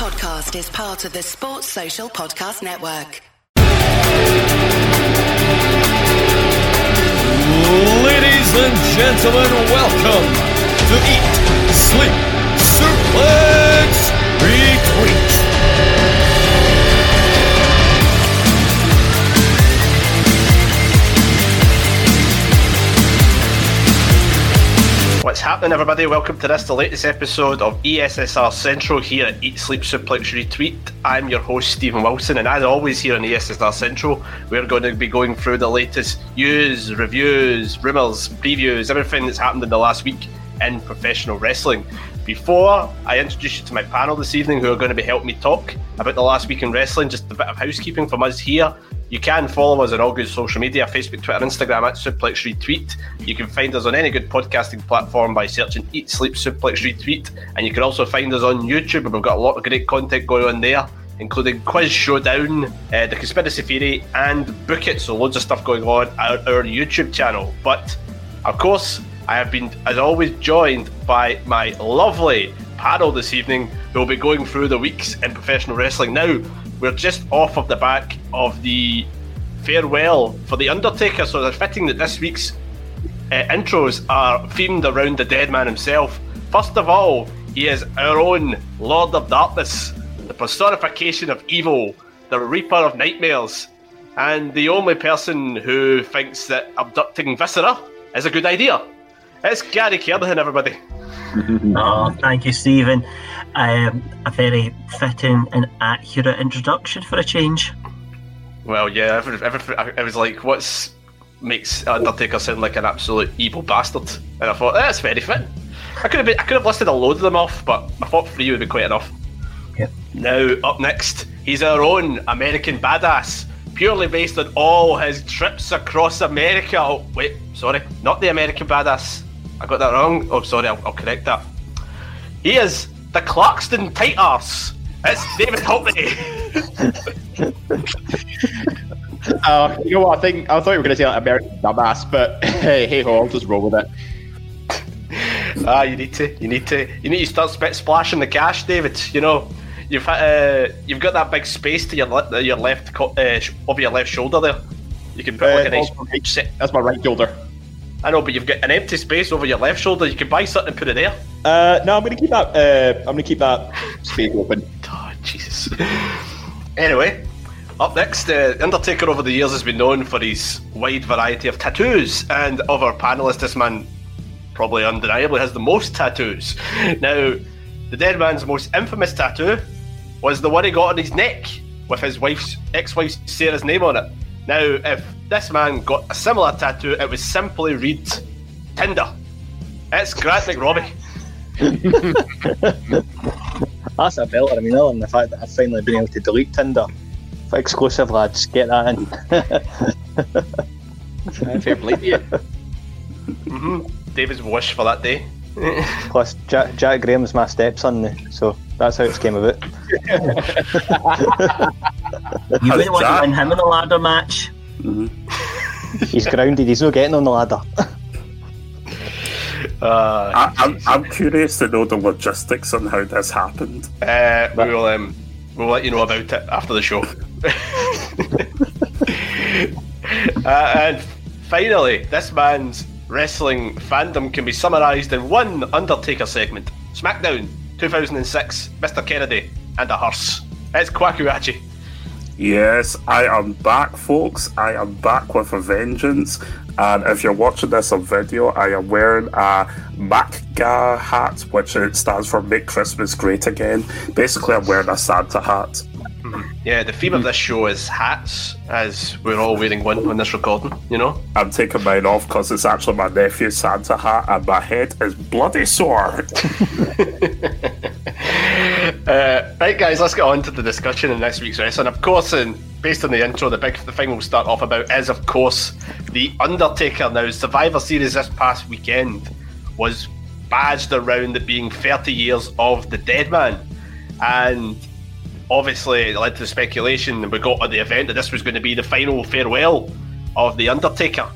podcast is part of the Sports Social Podcast Network. Ladies and gentlemen, welcome to Eat, Sleep, Suplex, What's happening, everybody? Welcome to this, the latest episode of ESSR Central here at Eat Sleep Suplex Retweet. I'm your host, Stephen Wilson, and as always, here on ESSR Central, we're going to be going through the latest news, reviews, rumours, previews, everything that's happened in the last week in professional wrestling. Before I introduce you to my panel this evening, who are going to be helping me talk about the last week in wrestling, just a bit of housekeeping from us here. You can follow us on all good social media Facebook, Twitter, Instagram at Suplex Retweet. You can find us on any good podcasting platform by searching Eat Sleep Suplex Retweet. And you can also find us on YouTube, and we've got a lot of great content going on there, including Quiz Showdown, uh, The Conspiracy Theory, and Book It. So loads of stuff going on at our YouTube channel. But of course, I have been, as always, joined by my lovely panel this evening who will be going through the weeks in professional wrestling. Now, we're just off of the back of the farewell for The Undertaker, so it's fitting that this week's uh, intros are themed around the dead man himself. First of all, he is our own Lord of Darkness, the personification of evil, the Reaper of Nightmares, and the only person who thinks that abducting Viscera is a good idea. It's Gary Kernahan, everybody. Oh, thank you, Stephen. Um, a very fitting and accurate introduction for a change. Well, yeah, every, every, I was like, what's makes Undertaker sound like an absolute evil bastard? And I thought, eh, that's very fitting. I could have been, I could have listed a load of them off, but I thought three would be quite enough. Yep. Now, up next, he's our own American badass, purely based on all his trips across America. Oh, wait, sorry, not the American badass. I got that wrong. Oh, sorry, I'll, I'll correct that. He is the Clarkston tight arse. It's David Hockney. Uh, you know what? I think I thought you were going to say like American dumbass, but hey, hey ho, I'll just roll with it. ah, you need to, you need to, you need to start spit splashing the cash, David. You know, you've uh, you've got that big space to your le- your left co- uh, over your left shoulder there. You can put like a Uh, nice. That's my right shoulder. I know, but you've got an empty space over your left shoulder. You can buy something and put it there. Uh, no, I'm going to keep that. Uh, I'm going to keep that space open. Oh, Jesus. anyway, up next, uh, Undertaker over the years has been known for his wide variety of tattoos, and of our panelists, this man probably undeniably has the most tattoos. Now, the dead man's most infamous tattoo was the one he got on his neck with his wife's ex-wife Sarah's name on it. Now, if this man got a similar tattoo, it would simply read Tinder. It's Grant McRobbie. That's a belter. I mean, other than the fact that I've finally been able to delete Tinder. for Exclusive, lads. Get that in. Fair play to you. hmm David's wish for that day. Plus, Jack, Jack Graham's my stepson now, so that's how it's came about. You wouldn't want to win him in a ladder match. He's grounded. He's not getting on the ladder. Uh, I, I'm, I'm curious to know the logistics on how this happened. Uh, we will um, we'll let you know about it after the show. uh, and finally, this man's wrestling fandom can be summarised in one Undertaker segment: SmackDown 2006, Mr. Kennedy and a hearse. It's Kwakuachi. Yes, I am back, folks. I am back with a vengeance. And if you're watching this on video, I am wearing a MacGa hat, which stands for Make Christmas Great Again. Basically, I'm wearing a Santa hat. Yeah, the theme of this show is hats, as we're all wearing one on this recording. You know. I'm taking mine off because it's actually my nephew's Santa hat, and my head is bloody sore. Uh, right, guys, let's get on to the discussion in this week's wrestling. Of course, and based on the intro, the big the thing we'll start off about is, of course, the Undertaker. Now, Survivor Series this past weekend was badged around it being 30 years of the Dead Man, and obviously it led to the speculation. And we got at the event that this was going to be the final farewell of the Undertaker.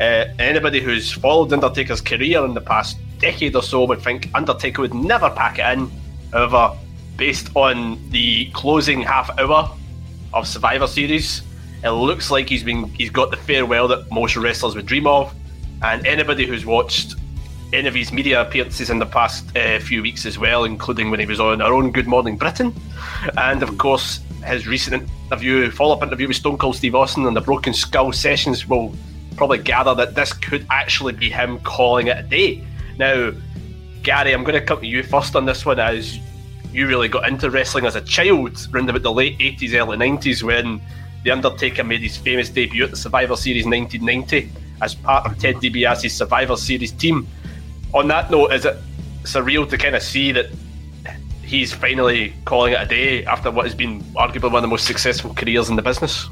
Uh, anybody who's followed Undertaker's career in the past decade or so would think Undertaker would never pack it in. However, based on the closing half hour of Survivor Series. It looks like he's been he's got the farewell that most wrestlers would dream of, and anybody who's watched any of his media appearances in the past uh, few weeks as well, including when he was on our own Good Morning Britain, and of course his recent interview, follow-up interview with Stone Cold Steve Austin and the Broken Skull sessions, will probably gather that this could actually be him calling it a day. Now, Gary, I'm going to come to you first on this one, as you really got into wrestling as a child, around about the late 80s, early 90s, when The Undertaker made his famous debut at the Survivor Series 1990 as part of Ted DiBiase's Survivor Series team. On that note, is it surreal to kind of see that he's finally calling it a day after what has been arguably one of the most successful careers in the business?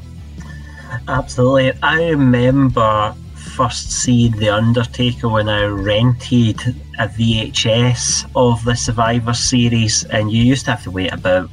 Absolutely. I remember first seeing The Undertaker when I rented a VHS of the Survivor series, and you used to have to wait about,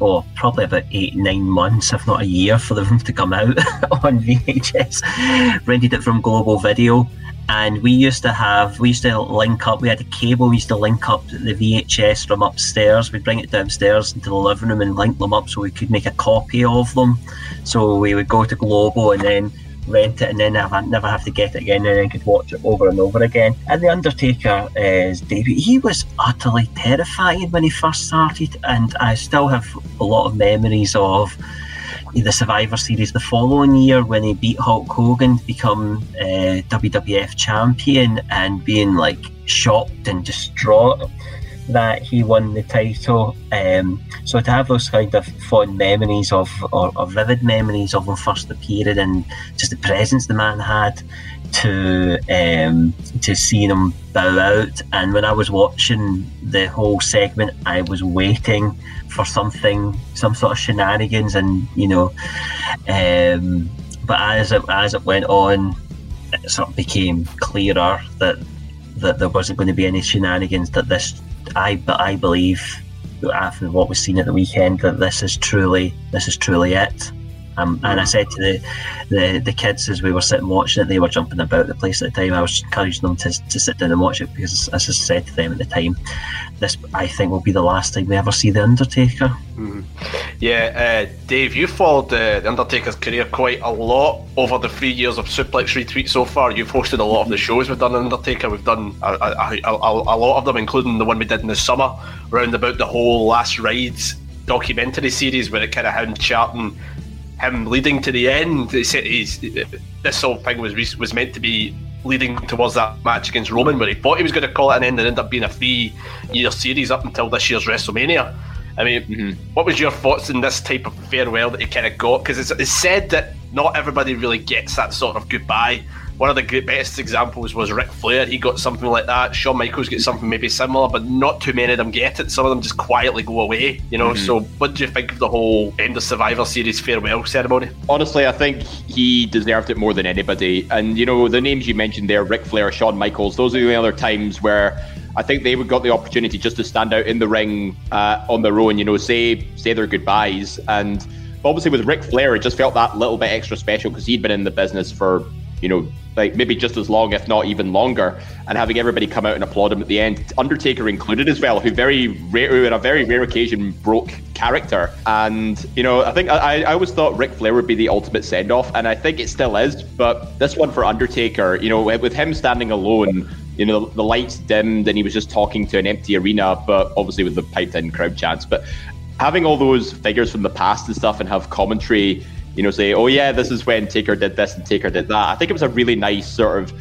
oh, probably about eight, nine months, if not a year, for them to come out on VHS. rented it from Global Video. And we used to have, we used to link up, we had a cable, we used to link up the VHS from upstairs. We'd bring it downstairs into the living room and link them up so we could make a copy of them. So we would go to Global and then rent it and then never, never have to get it again and then could watch it over and over again. And The undertaker is debut, he was utterly terrifying when he first started and I still have a lot of memories of the Survivor Series the following year when he beat Hulk Hogan to become uh, WWF champion and being like shocked and distraught that he won the title. Um, so to have those kind of fond memories of, or, or, vivid memories of him first appearing and just the presence the man had to um, to seeing him bow out. And when I was watching the whole segment, I was waiting for something, some sort of shenanigans, and you know. Um, but as it as it went on, it sort of became clearer that that there wasn't going to be any shenanigans. That this, I but I believe after what was seen at the weekend, that this is truly this is truly it. Um, and I said to the, the the kids as we were sitting watching it, they were jumping about the place at the time. I was encouraging them to, to sit down and watch it because, as I said to them at the time, this I think will be the last time we ever see the Undertaker. Mm-hmm. Yeah, uh, Dave, you followed uh, the Undertaker's career quite a lot over the three years of Suplex Retweet so far. You've hosted a lot of the shows we've done Undertaker. We've done a, a, a, a lot of them, including the one we did in the summer, around about the whole Last Rides documentary series where it kind of had charting him leading to the end. He's, he's, this whole thing was was meant to be leading towards that match against Roman, where he thought he was going to call it an end and ended up being a three-year series up until this year's WrestleMania. I mean, mm-hmm. what was your thoughts in this type of farewell that he kind of got? Because it's, it's said that not everybody really gets that sort of goodbye one of the best examples was Ric Flair. He got something like that. Shawn Michaels gets something maybe similar, but not too many of them get it. Some of them just quietly go away, you know. Mm-hmm. So, what do you think of the whole end of Survivor Series farewell ceremony? Honestly, I think he deserved it more than anybody. And you know, the names you mentioned there, Ric Flair, Shawn Michaels, those are the other times where I think they would got the opportunity just to stand out in the ring uh, on their own. You know, say say their goodbyes and. Obviously, with Ric Flair, it just felt that little bit extra special because he'd been in the business for you know, like maybe just as long, if not even longer, and having everybody come out and applaud him at the end, Undertaker included as well, who very rare, who in a very rare occasion broke character. And you know, I think I, I always thought Ric Flair would be the ultimate send off, and I think it still is. But this one for Undertaker, you know, with him standing alone. You know, the, the lights dimmed and he was just talking to an empty arena, but obviously with the piped in crowd chants. But having all those figures from the past and stuff and have commentary you know, say, oh yeah, this is when Taker did this and Taker did that. I think it was a really nice sort of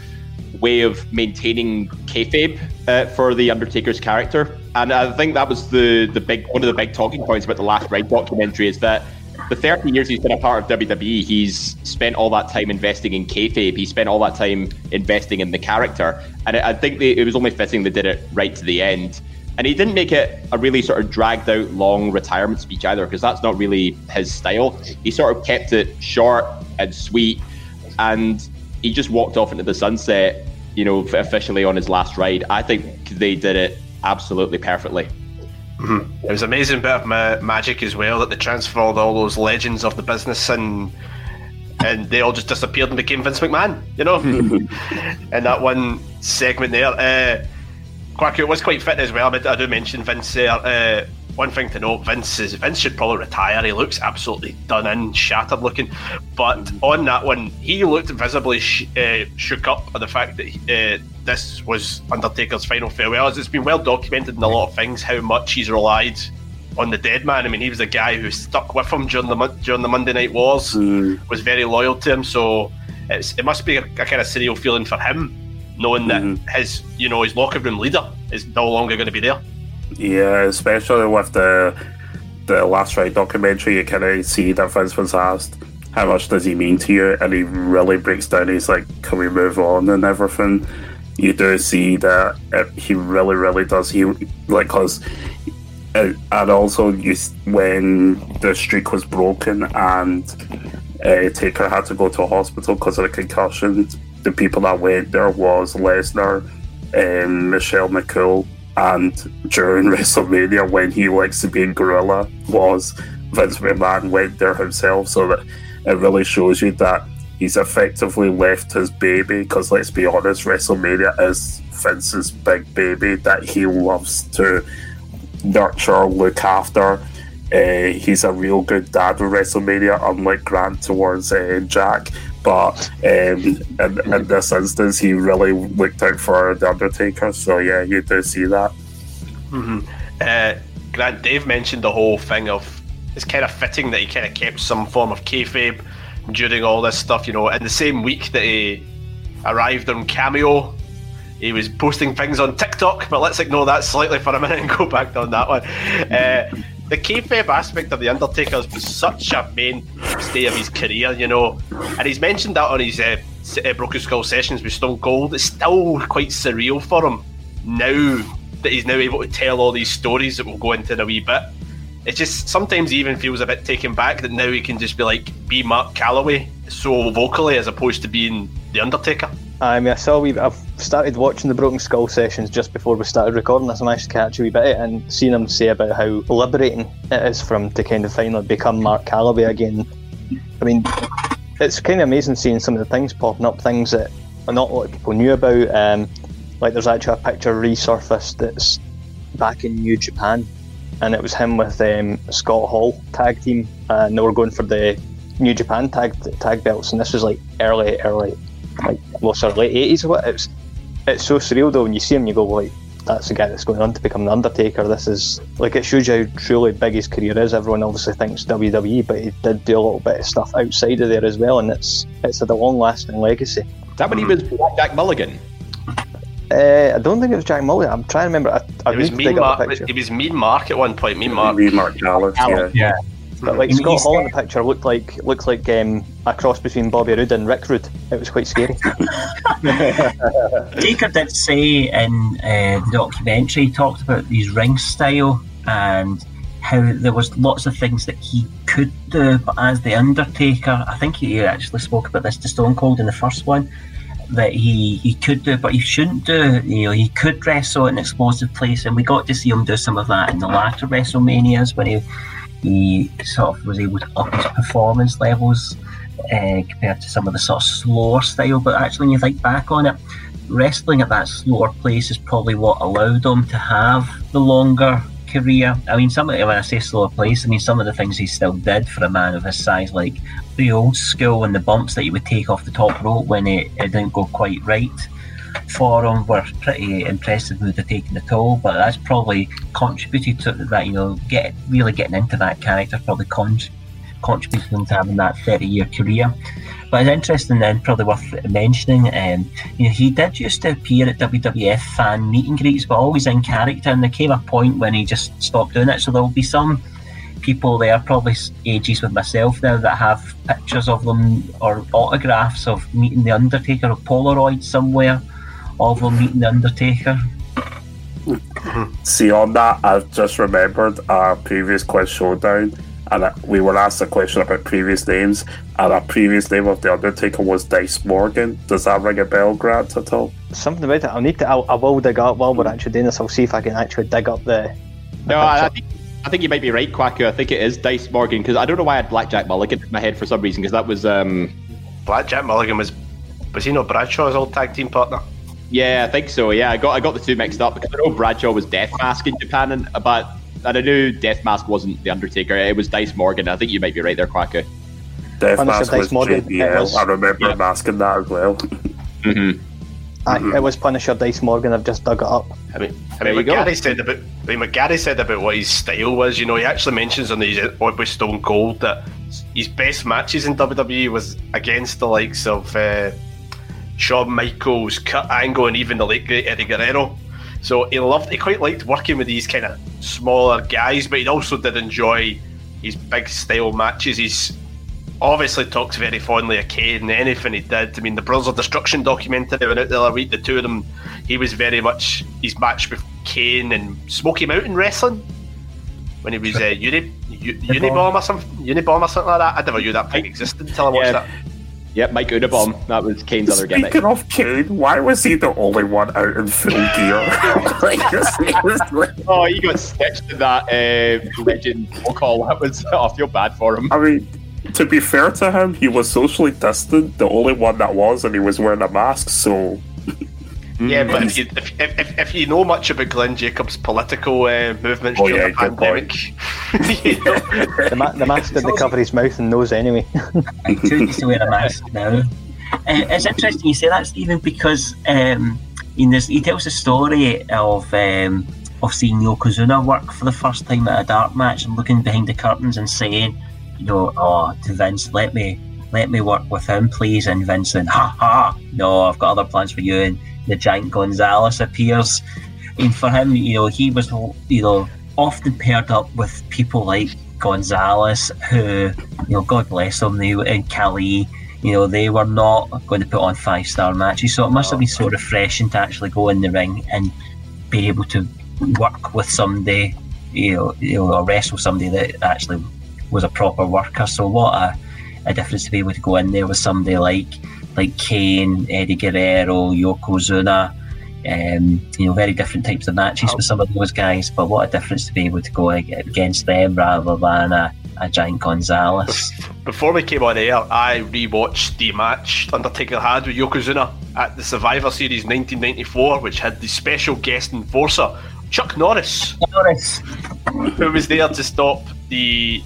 way of maintaining kayfabe uh, for the Undertaker's character, and I think that was the the big one of the big talking points about the Last Ride documentary is that the 30 years he's been a part of WWE, he's spent all that time investing in kayfabe. He spent all that time investing in the character, and I think they, it was only fitting they did it right to the end. And he didn't make it a really sort of dragged out long retirement speech either, because that's not really his style. He sort of kept it short and sweet, and he just walked off into the sunset, you know, officially on his last ride. I think they did it absolutely perfectly. Mm-hmm. It was an amazing bit of ma- magic as well that they transferred all those legends of the business and and they all just disappeared and became Vince McMahon, you know, and that one segment there. Uh, Quacker was quite fit as well. But I do mention Vince there. Uh, one thing to note: Vince is Vince should probably retire. He looks absolutely done in, shattered looking. But on that one, he looked visibly sh- uh, shook up at the fact that uh, this was Undertaker's final farewell. As it's been well documented in a lot of things how much he's relied on the dead man. I mean, he was the guy who stuck with him during the during the Monday Night Wars, Mm. was very loyal to him. So it's, it must be a, a kind of surreal feeling for him, knowing that his you know his locker room leader is no longer going to be there. Yeah, especially with the the last ride documentary, you kind of see that Vince was asked, "How much does he mean to you?" And he really breaks down. He's like, "Can we move on?" and everything. You do see that uh, he really, really does. He like because. Uh, and also, you when the streak was broken and uh, Taker had to go to a hospital because of the concussion, the people that went there was Lesnar, um, Michelle McCool, and during WrestleMania when he likes to be in Gorilla was Vince McMahon went there himself. So that it really shows you that he's effectively left his baby. Because let's be honest, WrestleMania is Vince's big baby that he loves to nurture, look after. Uh, he's a real good dad with WrestleMania, unlike Grant towards uh, Jack. But um, in, in this instance, he really looked out for the Undertaker. So yeah, you do see that. Uh, Grant, Dave mentioned the whole thing of it's kind of fitting that he kind of kept some form of kayfabe during all this stuff. You know, in the same week that he arrived on Cameo, he was posting things on TikTok. But let's ignore that slightly for a minute and go back on that one. Uh, the kayfabe aspect of the Undertaker has been such a mainstay of his career, you know, and he's mentioned that on his uh, uh, Broken Skull sessions with Stone Cold. It's still quite surreal for him now that he's now able to tell all these stories that we'll go into in a wee bit. It just sometimes even feels a bit taken back that now he can just be like be Mark Calaway so vocally as opposed to being the Undertaker. I mean, I saw we. I've started watching the Broken Skull sessions just before we started recording this. I managed to catch a wee bit and seeing him say about how liberating it is for him to kind of finally become Mark Calaway again. I mean, it's kind of amazing seeing some of the things popping up, things that not a lot of people knew about. Um, like there's actually a picture resurfaced that's back in New Japan, and it was him with um, Scott Hall tag team, and they were going for the New Japan tag tag belts, and this was like early, early, like well, sort of late eighties or what. It's it's so surreal though when you see him, you go like, that's the guy that's going on to become the Undertaker. This is like it shows you how truly big his career is. Everyone obviously thinks WWE, but he did do a little bit of stuff outside of there as well, and it's it's had a long lasting legacy. That when he was Jack Mulligan? Uh, I don't think it was Jack Mulligan. I'm trying to remember. I, I It was need Mean Mark. It was Mean Mark at one point. Mean Mark. Me, Mark Callis, yeah. Yeah. But like Scott he's- Hall in the picture looked like looked like um, a cross between Bobby Roode and Rick Rude. It was quite scary. Taker did say in uh, the documentary, he talked about his ring style and how there was lots of things that he could do, but as the Undertaker, I think he actually spoke about this to Stone Cold in the first one, that he, he could do, but he shouldn't do. You know, he could wrestle at an explosive place, and we got to see him do some of that in the latter WrestleManias when he he sort of was able to up his performance levels uh, compared to some of the sort of slower style. But actually, when you think back on it, wrestling at that slower place is probably what allowed him to have the longer career. I mean, some of when I say slower place, I mean some of the things he still did for a man of his size, like the old school and the bumps that he would take off the top rope when it, it didn't go quite right for him were pretty impressive with the taking the toll. But that's probably contributed to that. You know, get really getting into that character probably con- contributed to having that thirty-year career. But it's interesting then, probably worth mentioning. Um, you know, he did used to appear at WWF fan meet and greets, but always in character. And there came a point when he just stopped doing it. So there will be some people there, probably ages with myself now, that have pictures of them or autographs of meeting the Undertaker or Polaroid somewhere of them meeting the Undertaker. See, on that, I've just remembered our previous quiz showdown, and we were asked a question about previous names, and our previous name of the Undertaker was Dice Morgan. Does that ring a bell, Grant, at all? Something about it. I'll need to. I'll, I will dig up while we're actually doing this. I'll see if I can actually dig up the. the No, I, I think I think you might be right, Quacker. I think it is Dice Morgan because I don't know why I had Blackjack Mulligan in my head for some reason because that was um Blackjack Mulligan was was he not Bradshaw's old tag team partner? Yeah I think so yeah I got I got the two mixed up because I know Bradshaw was Death Mask in Japan and but and I knew Death Mask wasn't the Undertaker. It was Dice Morgan. I think you might be right there, Quacko. Death Punisher Mask Dice was Morgan, JBL. was- I remember Yeah. him asking that as well. Mm-hmm. Aye, it was Punisher Dice Morgan. I've just dug it up. I mean, I mean, you what go. Gary said about I mean, what Gary said about what his style was. You know, he actually mentions on his on with Stone Cold that his best matches in WWE was against the likes of uh, Shawn Michaels, Kurt Angle, and even the late great Eddie Guerrero. So he loved, he quite liked working with these kind of smaller guys, but he also did enjoy his big style matches. He's obviously talks very fondly of Kane and anything he did. I mean, the Brothers of Destruction documentary went out the other week. The two of them, he was very much his match with Kane and Smoky Mountain Wrestling when he was uh, Uni, U, Unibomb or something, Unibomb or something like that. I never knew that thing existed until I watched Yeah. that. Yep, Mike Unabomb. That was Kane's other gimmick. Speaking of Kane, why was he the only one out in full gear? Oh, he got stitched in that uh, legend call. That was. Oh, I feel bad for him. I mean, to be fair to him, he was socially distant, the only one that was, and he was wearing a mask, so Yeah, but if you if, if, if, if you know much about Glenn Jacobs' political uh, movements Oh, during yeah, the good pandemic, you know, The, ma- the mask didn't cover his mouth and nose anyway. I do need to wear a mask now. Uh, it's interesting you say that, Stephen, because um, in this, he tells the story of um, of seeing Yokozuna work for the first time at a dark match and looking behind the curtains and saying, you know, oh, to Vince, let me let me work with him, please. And Vince saying, ha ha, no, I've got other plans for you. And the giant Gonzalez appears. And for him, you know, he was, you know, often paired up with people like Gonzalez, who, you know, God bless them, they were in Cali, you know, they were not going to put on five star matches. So it must have been so refreshing to actually go in the ring and be able to work with somebody, you know, you know or wrestle somebody that actually was a proper worker. So what a, a difference to be able to go in there with somebody like like Kane, Eddie Guerrero, Yokozuna. Um, you know, very different types of matches with some of those guys, but what a difference to be able to go against them rather than a, a giant Gonzalez. before we came on air, I rewatched the match Undertaker had with Yokozuna at the Survivor Series 1994, which had the special guest enforcer Chuck Norris, Norris. who was there to stop the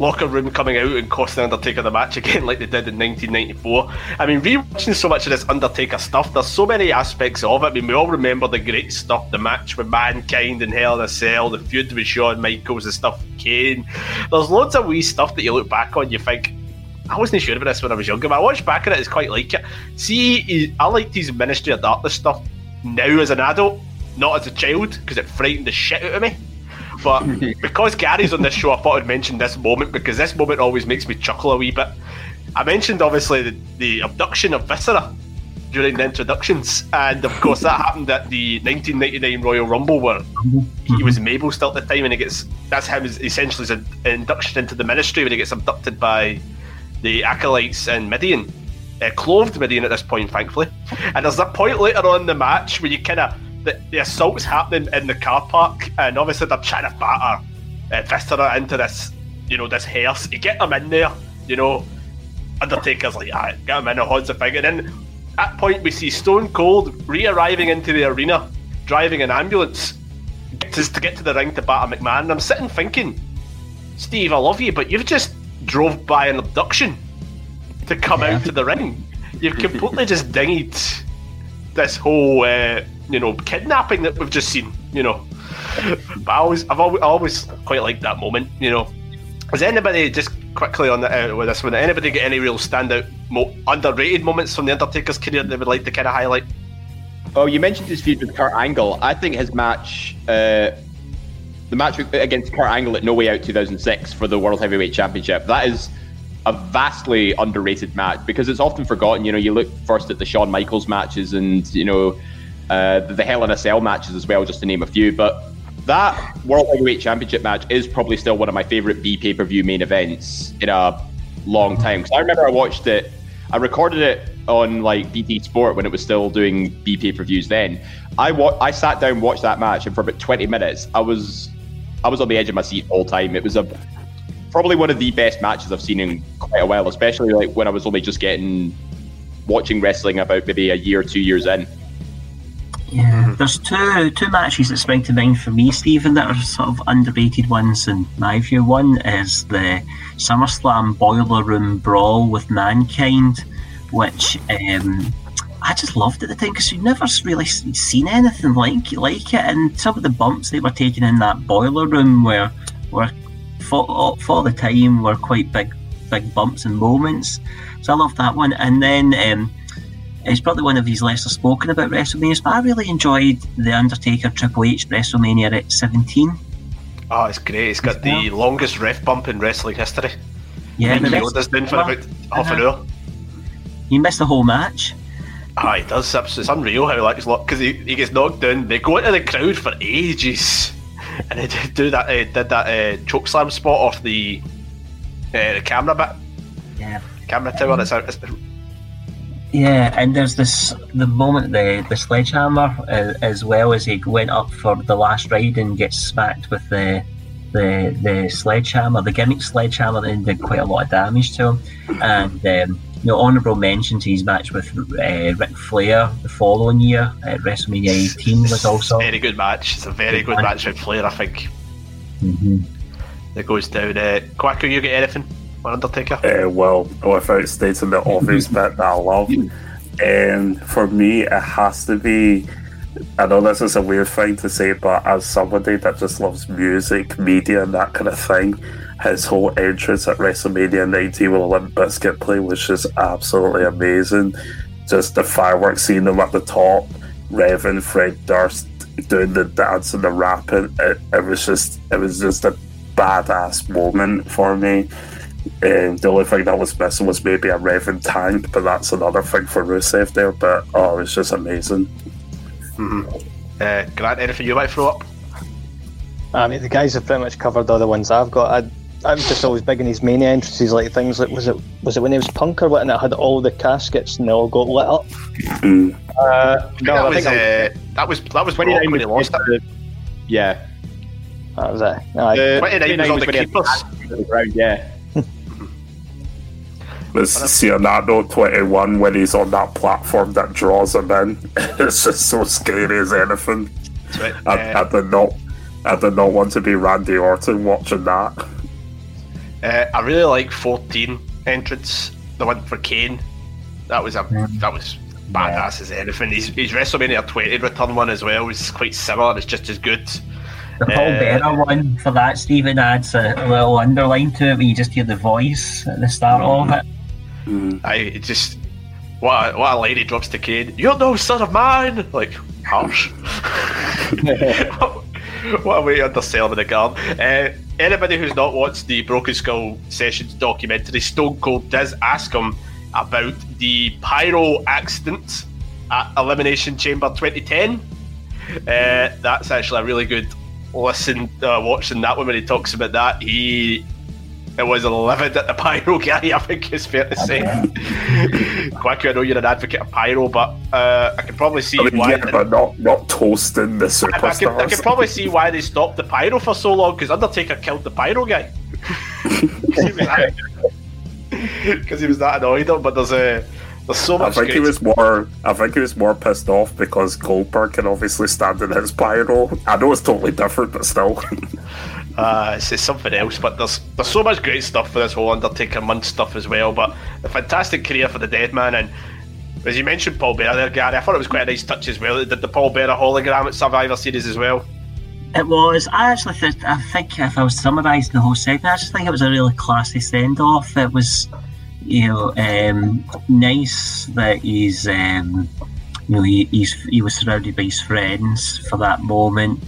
locker room coming out and costing Undertaker the match again, like they did in 1994. I mean, rewatching so much of this Undertaker stuff, there's so many aspects of it. I mean, we all remember the great stuff, the match with Mankind and Hell in a Cell, the feud with Shawn Michaels, the stuff with Kane. There's loads of wee stuff that you look back on, you think, I wasn't sure about this when I was younger, but I watched back at it, it's quite like it. See, I liked his Ministry of Darkness stuff now as an adult, not as a child, because it frightened the shit out of me. But because Gary's on this show, I thought I'd mention this moment because this moment always makes me chuckle a wee bit. I mentioned obviously the, the abduction of Viscera during the introductions, and of course that happened at the 1999 Royal Rumble where he was Mabel still at the time, and he gets that's him essentially his induction into the ministry when he gets abducted by the acolytes in Mideon, uh, clothed Mideon at this point, thankfully. And there's a point later on in the match where you kind of the, the assault's happening in the car park, and obviously they're trying to batter uh, Viscera into this, you know, this hearse. You get them in there, you know. Undertaker's like, ah, get him in, a holds the thing, and then at point we see Stone Cold re-arriving into the arena, driving an ambulance to, to get to the ring to batter McMahon. And I'm sitting thinking, Steve, I love you, but you've just drove by an abduction to come Yeah. out to the ring. You've completely just dinged this whole, uh, you know, kidnapping that we've just seen. You know, but I always, I've always, always quite liked that moment. You know, has anybody just quickly on the, uh, with this one? Anybody get any real standout, mo- underrated moments from the Undertaker's career they would like to kind of highlight? Oh, you mentioned his feud with Kurt Angle. I think his match, uh, the match against Kurt Angle at No Way Out 2006 for the World Heavyweight Championship, that is a vastly underrated match because it's often forgotten. You know, you look first at the Shawn Michaels matches and, you know, uh, the Hell in a Cell matches as well, just to name a few. But that World Heavyweight Championship match is probably still one of my favorite B pay per view main events in a long time. Because I remember I watched it, I recorded it on like BT Sport when it was still doing B pay per views. Then I wa- I sat down, watched that match, and for about twenty minutes, I was I was on the edge of my seat all time. It was a probably one of the best matches I've seen in quite a while, especially like when I was only just getting watching wrestling about maybe a year or two years in. Yeah, there's two two matches that spring to mind for me, Stephen, that are sort of underrated ones in my view. One is the SummerSlam Boiler Room Brawl with Mankind, which um, I just loved at the time because you'd never really seen anything like like it, and some of the bumps they were taking in that boiler room were were for, for the time were quite big big bumps and moments. So I loved that one, and then. Um, it's probably one of these lesser spoken about WrestleManias, but I really enjoyed the Undertaker Triple H WrestleMania at 17. Oh, it's great. It's got the longest ref bump in wrestling history. Yeah, and Chioda's been for about half an hour. He missed the whole match. Ah, he does. It's unreal how like his look because he, he gets knocked down. They go into the crowd for ages, and they did do that. Uh, did that uh, choke slam spot off the uh, the camera bit. Yeah, camera tower. It's, it's yeah, and there's this the moment the the sledgehammer uh, as well as he went up for the last ride and gets smacked with the the the sledgehammer, the gimmick sledgehammer, and did quite a lot of damage to him. And um, you know, honourable mention to his match with uh, Ric Flair the following year at WrestleMania 18 was also very good match. It's a very good, good match with Flair, I think. Mm-hmm. It goes down. Uh, Quacker, you get anything? Undertaker? Uh, well, without stating the obvious bit that I love, and for me, it has to be. I know this is a weird thing to say, but as somebody that just loves music, media, and that kind of thing, his whole entrance at WrestleMania 19 with Limp Bizkit play was just absolutely amazing. Just the fireworks seeing them at the top, Reverend Fred Durst doing the dance and the rapping. It, it was just, it was just a badass moment for me. Um, the only thing that was missing was maybe a Reverend tank, but that's another thing for Rusev there. But oh, it's just amazing. Mm-hmm. Uh, Grant, anything you might throw up? I mean, the guys have pretty much covered all the ones I've got. I, I'm just always big in his mania entrances, like things like was it was it when he was Punk or what, and it had all the caskets and they all got lit up. Mm. Uh, no, that, I was, think uh, that was that was when he lost it. Yeah, that was it. Aye. Uh, 29 was on the keepers. Ground, yeah. There's Leonardo 21 when he's on that platform that draws him in. it's just so scary as anything. Right. I, Uh, I did not I did not want to be Randy Orton watching that. uh, I really like 14 entrance, the one for Kane. That was a that was badass as anything. His, his WrestleMania 20 return one as well was quite similar. It's just as good. The Paul Uh, Bearer one for that, Stephen adds a, a little underline to it where you just hear the voice at the start of it. I it just what a, what a lady drops to Kane. You're no son of mine. Like harsh. what a way to undersell him in the guard. Uh, anybody who's not watched the Broken Skull Sessions documentary, Stone Cold does ask him about the pyro accident at Elimination Chamber 2010. Uh, that's actually a really good listen, uh, watching that one when he talks about that. He it was livid at the pyro guy, I think it's fair to say. Quacky, I know you're an advocate of pyro, but uh, I can probably see I mean, why. yeah, but not not toasting the I, I, can, I can probably see why they stopped the pyro for so long because Undertaker killed the pyro guy. Because he was that annoyed him, but there's a there's so I much. think he was more. I think he was more pissed off because Goldberg can obviously stand in his pyro. I know it's totally different, but still. Uh, it's, something else, but there's there's so much great stuff for this whole Undertaker month stuff as well. But a fantastic career for the Dead Man, and as you mentioned, Paul Bearer there, Gary, I thought it was quite a nice touch as well. They did the Paul Bearer hologram at Survivor Series as well. It was. I actually th- I think if I was summarising the whole segment, I just think it was a really classy send off. It was, you know, um, nice that he's, um, you know, he, he's he was surrounded by his friends for that moment.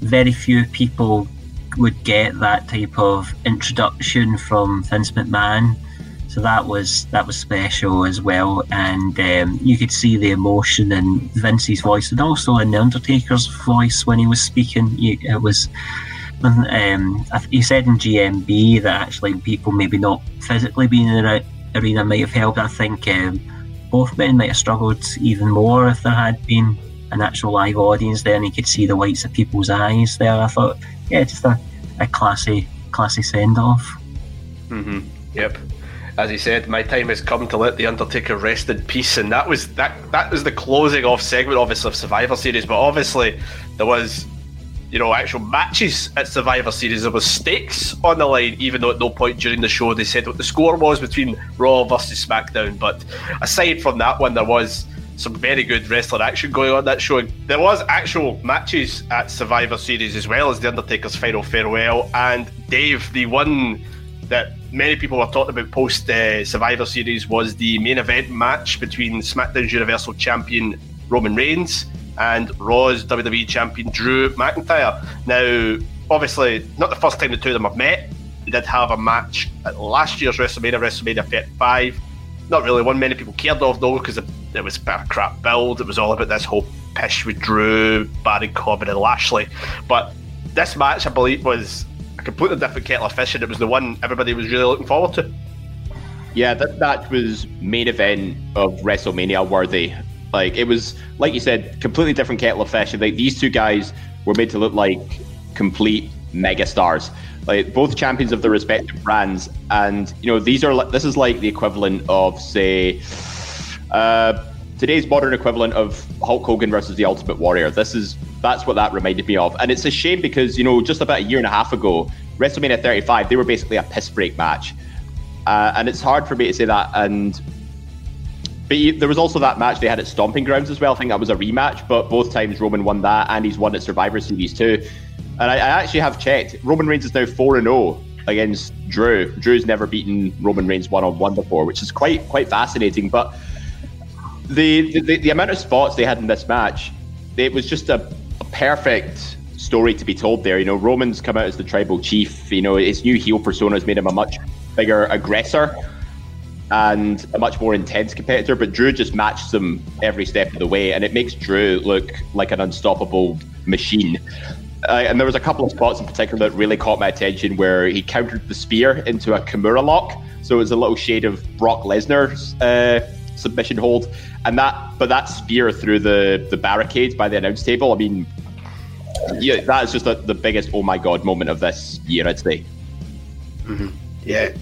Very few people would get that type of introduction from Vince McMahon. So that was that was special as well, and um, you could see the emotion in Vince's voice, and also in the Undertaker's voice when he was speaking. It was, um, he said in GMB that actually people maybe not physically being in the arena might have helped. I think um, both men might have struggled even more if there had been an actual live audience there, and you could see the whites of people's eyes there. I thought, yeah, just a, a classy, classy send off. Mm-hmm. Yep. as he said, my time has come to let the Undertaker rest in peace, and that was that that was the closing off segment, obviously of Survivor Series. But obviously, there was, you know, actual matches at Survivor Series. There was stakes on the line, even though at no point during the show they said what the score was between Raw versus SmackDown. But aside from that one, there was some very good wrestler action going on that show. There was actual matches at Survivor Series as well as the Undertaker's final farewell, and Dave, the one that many people were talking about post uh, Survivor Series was the main event match between SmackDown's Universal Champion Roman Reigns and Raw's WWE Champion Drew McIntyre. Now, obviously, not the first time the two of them have met. They did have a match at last year's WrestleMania, WrestleMania 35. Not really one many people cared of though, because it, it was a crap build. It was all about this whole pish with Drew, Baron Corbin, and Lashley. But this match, I believe, was a completely different kettle of fish, and it was the one everybody was really looking forward to. Yeah, that that was main event of WrestleMania worthy. Like it was, like you said, completely different kettle of fish. Like these two guys were made to look like complete mega stars. Like both champions of their respective brands, and you know these are this is like the equivalent of say. Uh, today's modern equivalent of Hulk Hogan versus the Ultimate Warrior. This is that's what that reminded me of, and it's a shame because you know just about a year and a half ago, WrestleMania 35, they were basically a piss break match, uh, and it's hard for me to say that. And but there was also that match they had at Stomping Grounds as well. I think that was a rematch, but both times Roman won that, and he's won at Survivor Series too. And I, I actually have checked. Roman Reigns is now four and zero oh against Drew. Drew's never beaten Roman Reigns one on one before, which is quite quite fascinating. But the, the the amount of spots they had in this match, it was just a, a perfect story to be told there. You know, Roman's come out as the tribal chief. You know, his new heel persona has made him a much bigger aggressor and a much more intense competitor. But Drew just matched them every step of the way, and it makes Drew look like an unstoppable machine. Uh, and there was a couple of spots in particular that really caught my attention where he countered the spear into a Kimura lock. So it was a little shade of Brock Lesnar's uh, submission hold, and that but that spear through the the barricades by the announce table. I mean, yeah, that is just a, the biggest oh my god moment of this year, I'd say. Mm-hmm. Yeah,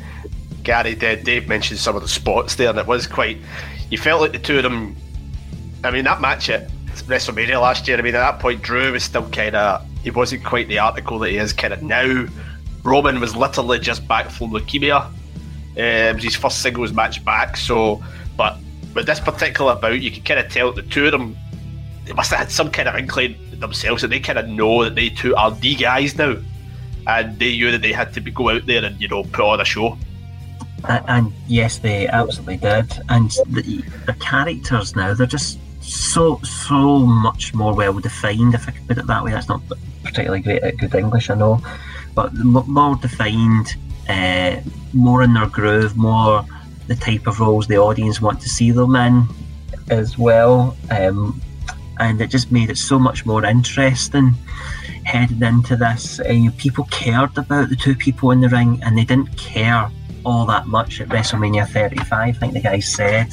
Gary, Dave mentioned some of the spots there, and it was quite. You felt like the two of them. I mean, that match at WrestleMania last year. I mean, at that point, Drew was still kind of. He wasn't quite the article that he is kind of now. Roman was literally just back from leukemia. Um, it was his first singles match back. So, but with this particular bout, you can kind of tell the two of them. They must have had some kind of inkling themselves that they kind of know that they two are the guys now, and they knew that they had to be, go out there and you know put on a show. And, and yes, they absolutely did. And the, the characters now, they're just so so much more well defined. If I could put it that way, that's not particularly great at good English, I know, but more defined, uh, more in their groove, more the type of roles the audience want to see them in as well. Um, and it just made it so much more interesting heading into this. Uh, people cared about the two people in the ring, and they didn't care all that much at WrestleMania 35. I think the guy said,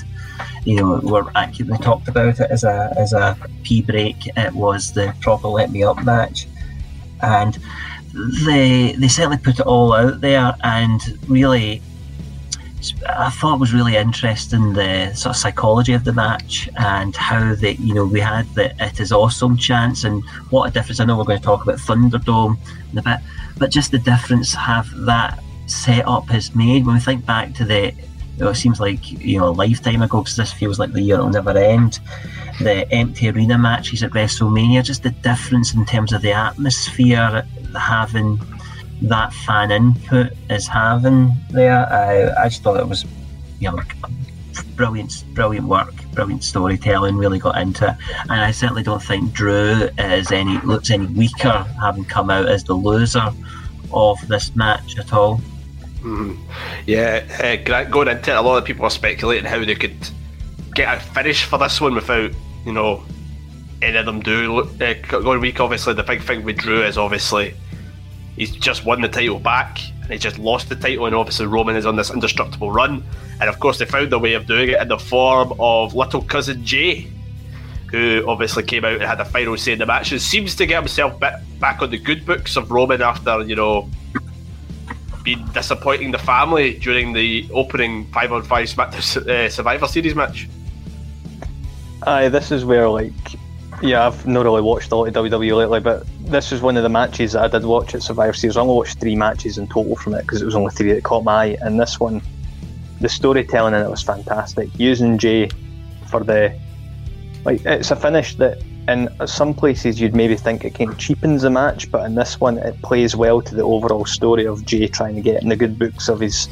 you know, we're accurately talked about it as a as a P break. It was the proper Let Me Up match, and they they certainly put it all out there and really. I thought was really interesting the sort of psychology of the match and how that you know, we had the "It is awesome" chance and what a difference. I know we're going to talk about Thunderdome in a bit, but just the difference have that setup has made. When we think back to the, you know, it seems like you know a lifetime ago because this feels like the year will never end. The empty arena matches at WrestleMania, just the difference in terms of the atmosphere having that fan input is having there. I, I just thought it was, you know, brilliant, brilliant work, brilliant storytelling. Really got into it, and I certainly don't think Drew is any looks any weaker having come out as the loser of this match at all. Mm-hmm. Yeah, uh, going into it, a lot of people are speculating how they could get a finish for this one without, you know, any of them do. Uh, going week, obviously, the big thing with Drew is obviously he's just won the title back and he just lost the title, and obviously Roman is on this indestructible run. And of course, they found a way of doing it in the form of little cousin Jey, who obviously came out and had a final say in the match and seems to get himself back on the good books of Roman after, you know, been disappointing the family during the opening five on five SmackDown uh, Survivor Series match. Aye, this is where like, yeah, I've not really watched a lot of WWE lately, but this is one of the matches that I did watch at Survivor Series. I only watched three matches in total from it because it was only three that caught my eye, and this one, the storytelling in it was fantastic. Using Jey for the like, it's a finish that in some places you'd maybe think it kind of cheapens the match, but in this one it plays well to the overall story of Jey trying to get in the good books of his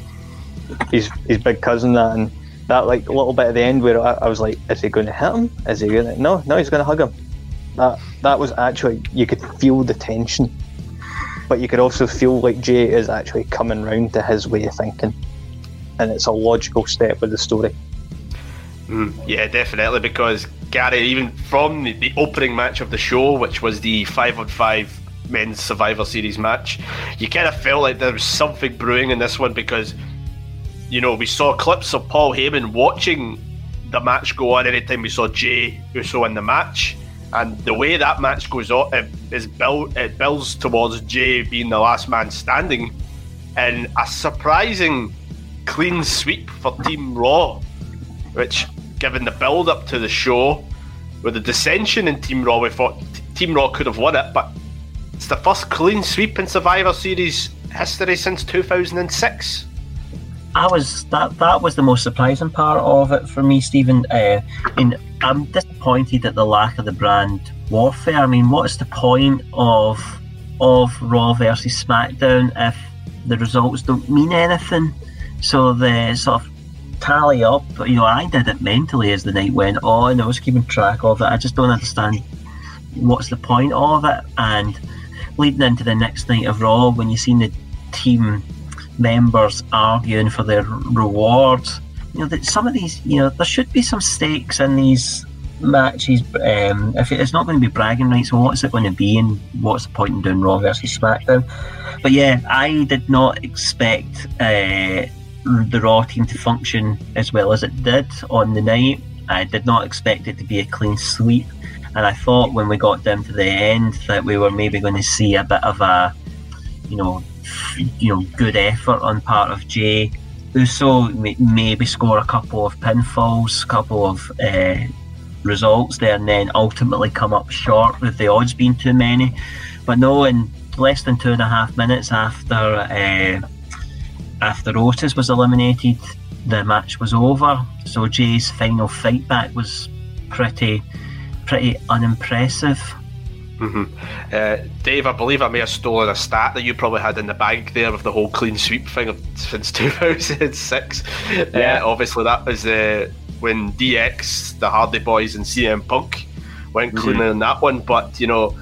his his big cousin that and that like little bit at the end where I, I was like, is he going to hit him? Is he going to? No, no, he's going to hug him. That that was actually you could feel the tension, but you could also feel like Jey is actually coming round to his way of thinking, and it's a logical step with the story. Mm, yeah, definitely because Gary, even from the, the opening match of the show, which was the five on five men's Survivor Series match, you kind of felt like there was something brewing in this one because, you know, we saw clips of Paul Heyman watching the match go on anytime we saw Jey Uso in the match. And the way that match goes on it is built, it builds towards Jey being the last man standing, and a surprising clean sweep for Team Raw, which given the build up to the show, with the dissension in Team Raw, we thought Team Raw could have won it, but it's the first clean sweep in Survivor Series history since 2006. I was that that was the most surprising part of it for me, Stephen. Uh, I'm disappointed at the lack of the brand warfare. I mean, what's the point of of Raw versus SmackDown if the results don't mean anything? So the sort of tally up. You know, I did it mentally as the night went on. I was keeping track of it. I just don't understand what's the point of it. And leading into the next night of Raw, when you seen the team members arguing for their rewards, you know, that some of these, you know, there should be some stakes in these matches. Um, if it's not going to be bragging rights, so what's it going to be, and what's the point in doing Raw versus SmackDown? But yeah, I did not expect. Uh, the Raw team to function as well as it did on the night. I did not expect it to be a clean sweep, and I thought when we got down to the end that we were maybe going to see a bit of a, you know, you know, good effort on part of Jey. Uso maybe score a couple of pinfalls, a couple of uh, results there, and then ultimately come up short with the odds being too many. But no, in less than two and a half minutes after. Uh, after Otis was eliminated, the match was over. So Jey's final fight back was pretty, pretty unimpressive. Mm-hmm. Uh, Dave, I believe I may have stolen a stat that you probably had in the bank there of the whole clean sweep thing of, since 2006. Yeah. Uh, obviously, that was uh, when DX, the Hardy Boys, and CM Punk went mm-hmm. clean in that one. But you know,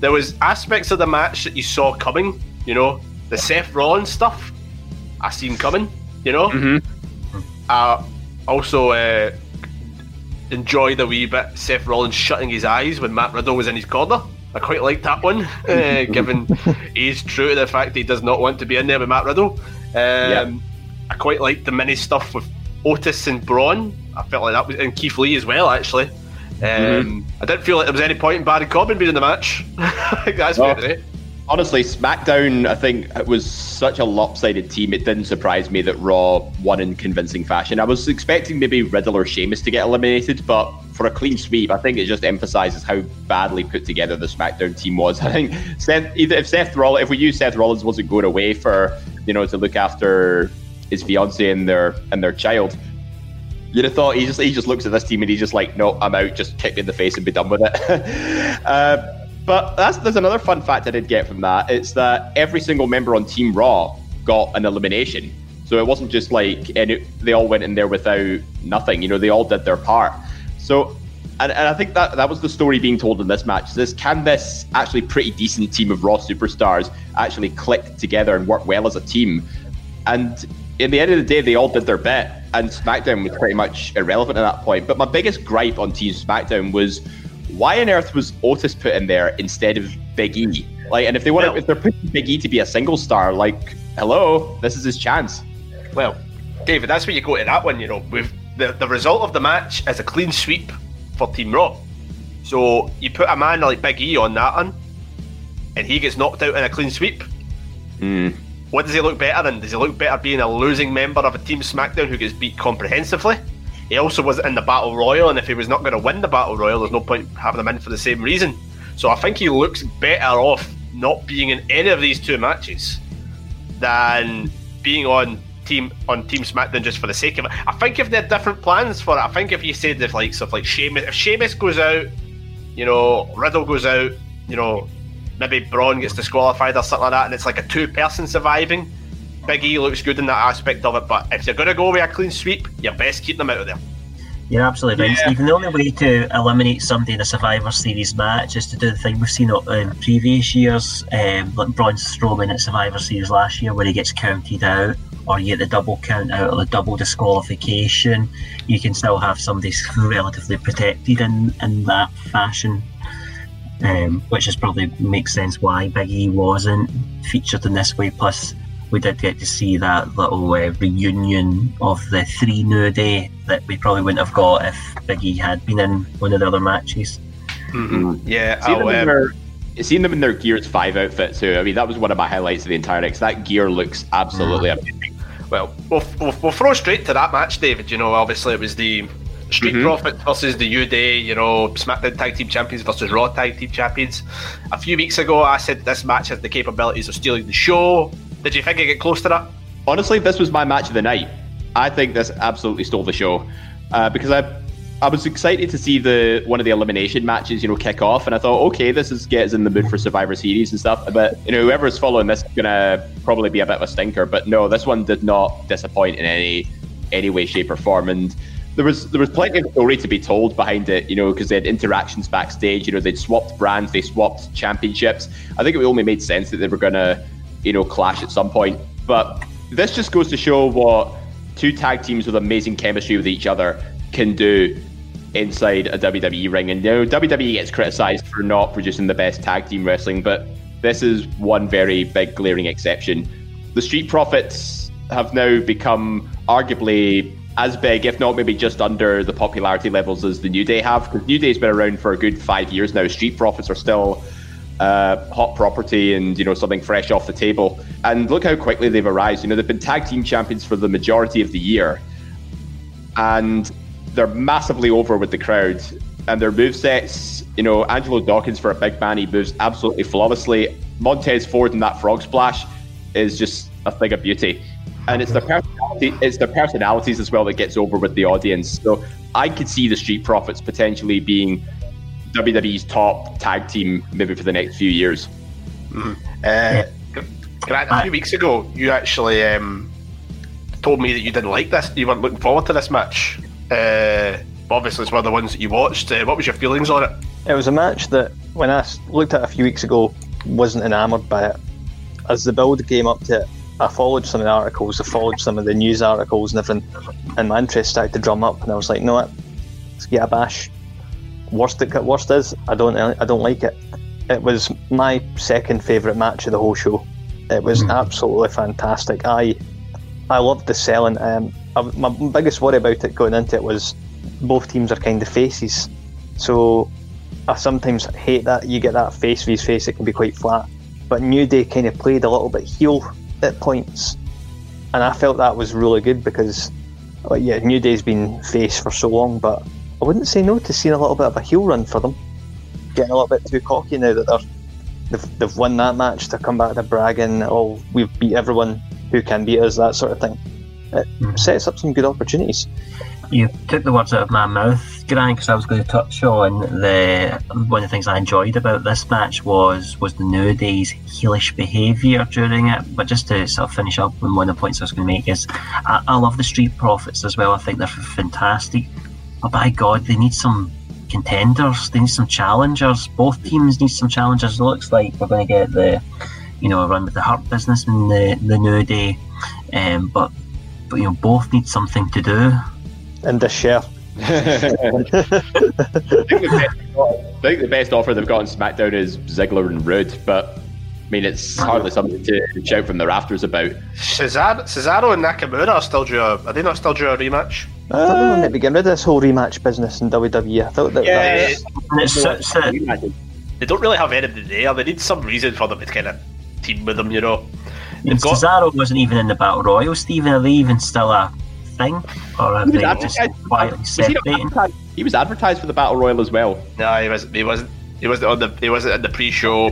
there was aspects of the match that you saw coming. You know, the Seth Rollins stuff I seen coming. You know. Mm-hmm. Uh, also, uh, enjoy the wee bit Seth Rollins shutting his eyes when Matt Riddle was in his corner. I quite liked that one, uh, given he's true to the fact he does not want to be in there with Matt Riddle. Um, I quite liked the mini stuff with Otis and Braun. I felt like that was and Keith Lee as well, actually. Um, mm-hmm. I didn't feel like there was any point in Baron Corbin being in the match. that's oh. fair Honestly, SmackDown, I think, it was such a lopsided team. It didn't surprise me that Raw won in convincing fashion. I was expecting maybe Riddle or Sheamus to get eliminated, but for a clean sweep, I think it just emphasizes how badly put together the SmackDown team was. I think Seth, if Seth Rollins, if we knew Seth Rollins wasn't going away for you know to look after his fiance and their and their child, You'd have thought he just he just looks at this team and he's just like, no, I'm out. Just kick me in the face and be done with it. uh, but that's there's another fun fact I did get from that. It's that every single member on Team Raw got an elimination. So it wasn't just like any, they all went in there without nothing. You know, they all did their part. So, and, and I think that that was the story being told in this match. This can this actually pretty decent team of Raw superstars actually click together and work well as a team. And in the end of the day, they all did their bit, and SmackDown was pretty much irrelevant at that point. But my biggest gripe on Team SmackDown was why on earth was Otis put in there instead of Big E? Like, and if they want, well, if they're putting Big E to be a single star, like, hello, this is his chance. Well, David, that's where you go to that one. You know, with the the result of the match is a clean sweep for Team Raw. So you put a man like Big E on that one, and he gets knocked out in a clean sweep. Mm. what does he look better in? Does he look better being a losing member of a Team SmackDown who gets beat comprehensively? He also wasn't in the Battle Royal, and if he was not going to win the Battle Royal, there's no point having him in for the same reason. So I think he looks better off not being in any of these two matches than being on team on Team SmackDown just for the sake of it. I think if they had different plans for it, I think if you said if like stuff like Sheamus, if Sheamus goes out, you know, Riddle goes out, you know, maybe Braun gets disqualified or something like that, and it's like a two-person surviving. Big E looks good in that aspect of it, but if you're going to go with a clean sweep, you're best keep them out of there. You're absolutely right, Yeah. Stephen. The only way to eliminate somebody in a Survivor Series match is to do the thing we've seen in previous years, um, like Braun Strowman at Survivor Series last year, where he gets counted out, or you get the double count out or the double disqualification. You can still have somebody relatively protected in, in that fashion, um, which is probably makes sense why Big E wasn't featured in this way. Plus, we did get to see that little uh, reunion of the three New Day that we probably wouldn't have got if Big E had been in one of the other matches. Yeah, Seeing them, I'll, in um, their, seeing them in their Gears 5 outfits too, I mean, that was one of my highlights of the entire X. That gear looks absolutely amazing. Well, we'll, we'll, we'll throw straight to that match, David. You know, obviously it was the Street Mhm. Profits versus the New Day, you know, SmackDown Tag Team Champions versus Raw Tag Team Champions. A few weeks ago, I said this match has the capabilities of stealing the show. Did you think it get close to that? Honestly, this was my match of the night. I think this absolutely stole the show uh, because I I was excited to see the one of the elimination matches, you know, kick off, and I thought, okay, this is gets in the mood for Survivor Series and stuff. But you know, whoever's following this is gonna probably be a bit of a stinker. But no, this one did not disappoint in any any way, shape, or form. And there was there was plenty of story to be told behind it, you know, because they had interactions backstage. You know, they'd swapped brands, they swapped championships. I think it only made sense that they were gonna, you know, clash at some point. But this just goes to show what two tag teams with amazing chemistry with each other can do inside a WWE ring. And you know, WWE gets criticized for not producing the best tag team wrestling, but this is one very big glaring exception. The Street Profits have now become arguably as big, if not maybe just under the popularity levels as the New Day have, because New Day's been around for a good five years now. Street Profits are still uh, hot property and you know something fresh off the table. And look how quickly they've arrived. You know they've been tag team champions for the majority of the year, and they're massively over with the crowd. And their move sets, you know, Angelo Dawkins for a big man, he moves absolutely flawlessly. Montez Ford in that frog splash is just a thing of beauty. And it's their personality, it's their personalities as well that gets over with the audience. So I could see the Street Profits potentially being WWE's top tag team maybe for the next few years. Uh, Grant, a few weeks ago, you actually um, told me that you didn't like this. You weren't looking forward to this match. Uh, obviously, it's one of the ones that you watched. Uh, what was your feelings on it? It was a match that, when I looked at it a few weeks ago, wasn't enamoured by it. As the build came up to it, I followed some of the articles, I followed some of the news articles and everything, and my interest started to drum up. And I was like, no, what? Let's get a bash. Worst it worst is, I don't I don't like it. It was my second favourite match of the whole show. It was absolutely fantastic. I I loved the selling. Um, I, Um, my biggest worry about it going into it was both teams are kind of faces, so I sometimes hate that you get that face vs face. It can be quite flat, but New Day kind of played a little bit heel at points, and I felt that was really good because, well, yeah, New Day's been face for so long, but I wouldn't say no to seeing a little bit of a heel run for them. Getting a little bit too cocky now that they're they've, they've won that match to come back to bragging, oh, we've beat everyone who can beat us, that sort of thing. It sets up some good opportunities. You took the words out of my mouth, Grant, because I was going to touch on the one of the things I enjoyed about this match was was the New Day's heelish behaviour during it. But just to sort of finish up on one of the points I was going to make is I, I love the Street Profits as well. I think they're fantastic. But by God, they need some contenders. They need some challengers. Both teams need some challengers. It looks like we're going to get the you know a run with the Hurt Business and the the New Day, um, but but you both need something to do. And this year, I think, the best, I think the best offer they've got on SmackDown is Ziggler and Roode, but I mean it's hardly something to shout from the rafters about. Cesaro, Cesaro and Nakamura are still due. A, are they not still due a rematch? I thought they were to be getting rid of this whole rematch business in WWE. I thought that, that was, And it suits. They don't really have anybody there. They need some reason for them to kind of team with them, you know. And got- Cesaro wasn't even in the Battle Royal, Stephen. Are they even still a thing? Or are He was they just advertised- quietly Was he, separating? he was advertised for the Battle Royal as well. No, he wasn't. He wasn't. He wasn't on the. He wasn't in the pre-show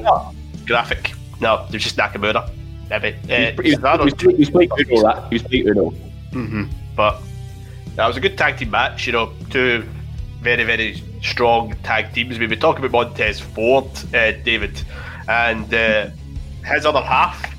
graphic. No, it was just Nakamura. Maybe. Uh, He was, he Cesaro- was, he was playing Uno. That, he was playing Uno. hmm But that was a good tag team match. You know, two very very strong tag teams. We were talking about Montez Ford, uh, David, and uh, his other half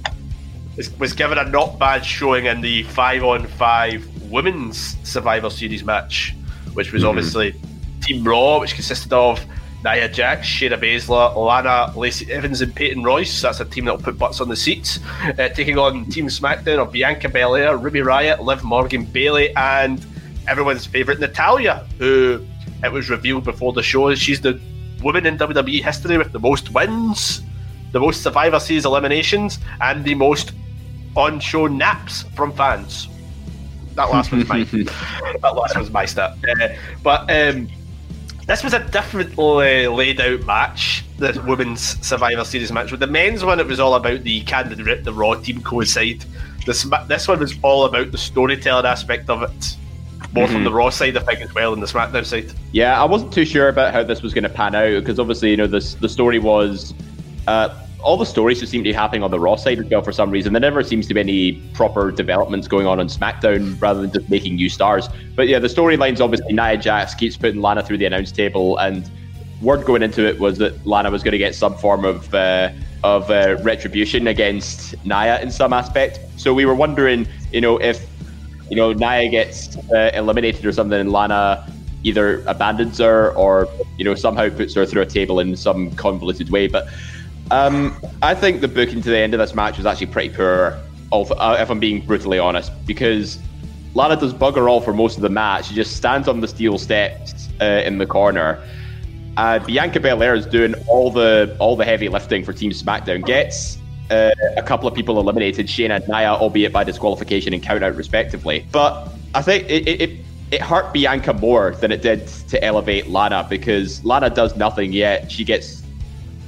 was, given a not bad showing in the five on five women's Survivor Series match, which was obviously Team Raw, which consisted of. Nia Jax, Shayna Baszler, Lana, Lacey Evans, and Peyton Royce. That's a team that'll put butts on the seats. Uh, taking on Team SmackDown of Bianca Belair, Ruby Riott, Liv Morgan, Bayley, and everyone's favourite Natalya, who it was revealed before the show she's the woman in WWE history with the most wins, the most Survivor Series eliminations, and the most on-show naps from fans. That last one's mine. that last one's my stat. Uh, but um, this was a differently laid out match, the women's Survivor Series match. With the men's one, it was all about the can the, the Raw team coincide. This this one was all about the storytelling aspect of it, more from the Raw side, I think, as well, than the SmackDown side. Yeah, I wasn't too sure about how this was going to pan out because obviously, you know, this the story was uh, all the stories just seem to be happening on the Raw side as well for some reason. There never seems to be any proper developments going on on SmackDown rather than just making new stars. But yeah, the storyline's obviously Nia Jax keeps putting Lana through the announce table, and word going into it was that Lana was going to get some form of uh, of uh, retribution against Nia in some aspect. So we were wondering, you know, if you know Nia gets uh, eliminated or something, and Lana either abandons her or you know somehow puts her through a table in some convoluted way. But um, I think the booking to the end of this match was actually pretty poor, uh, if I'm being brutally honest, because Lana does bugger all for most of the match. She just stands on the steel steps uh, in the corner. Uh, Bianca Belair is doing all the all the heavy lifting for Team SmackDown. Gets uh, a couple of people eliminated, Shayna and Nia, albeit by disqualification and count out respectively. But I think it, it, it hurt Bianca more than it did to elevate Lana because Lana does nothing yet. She gets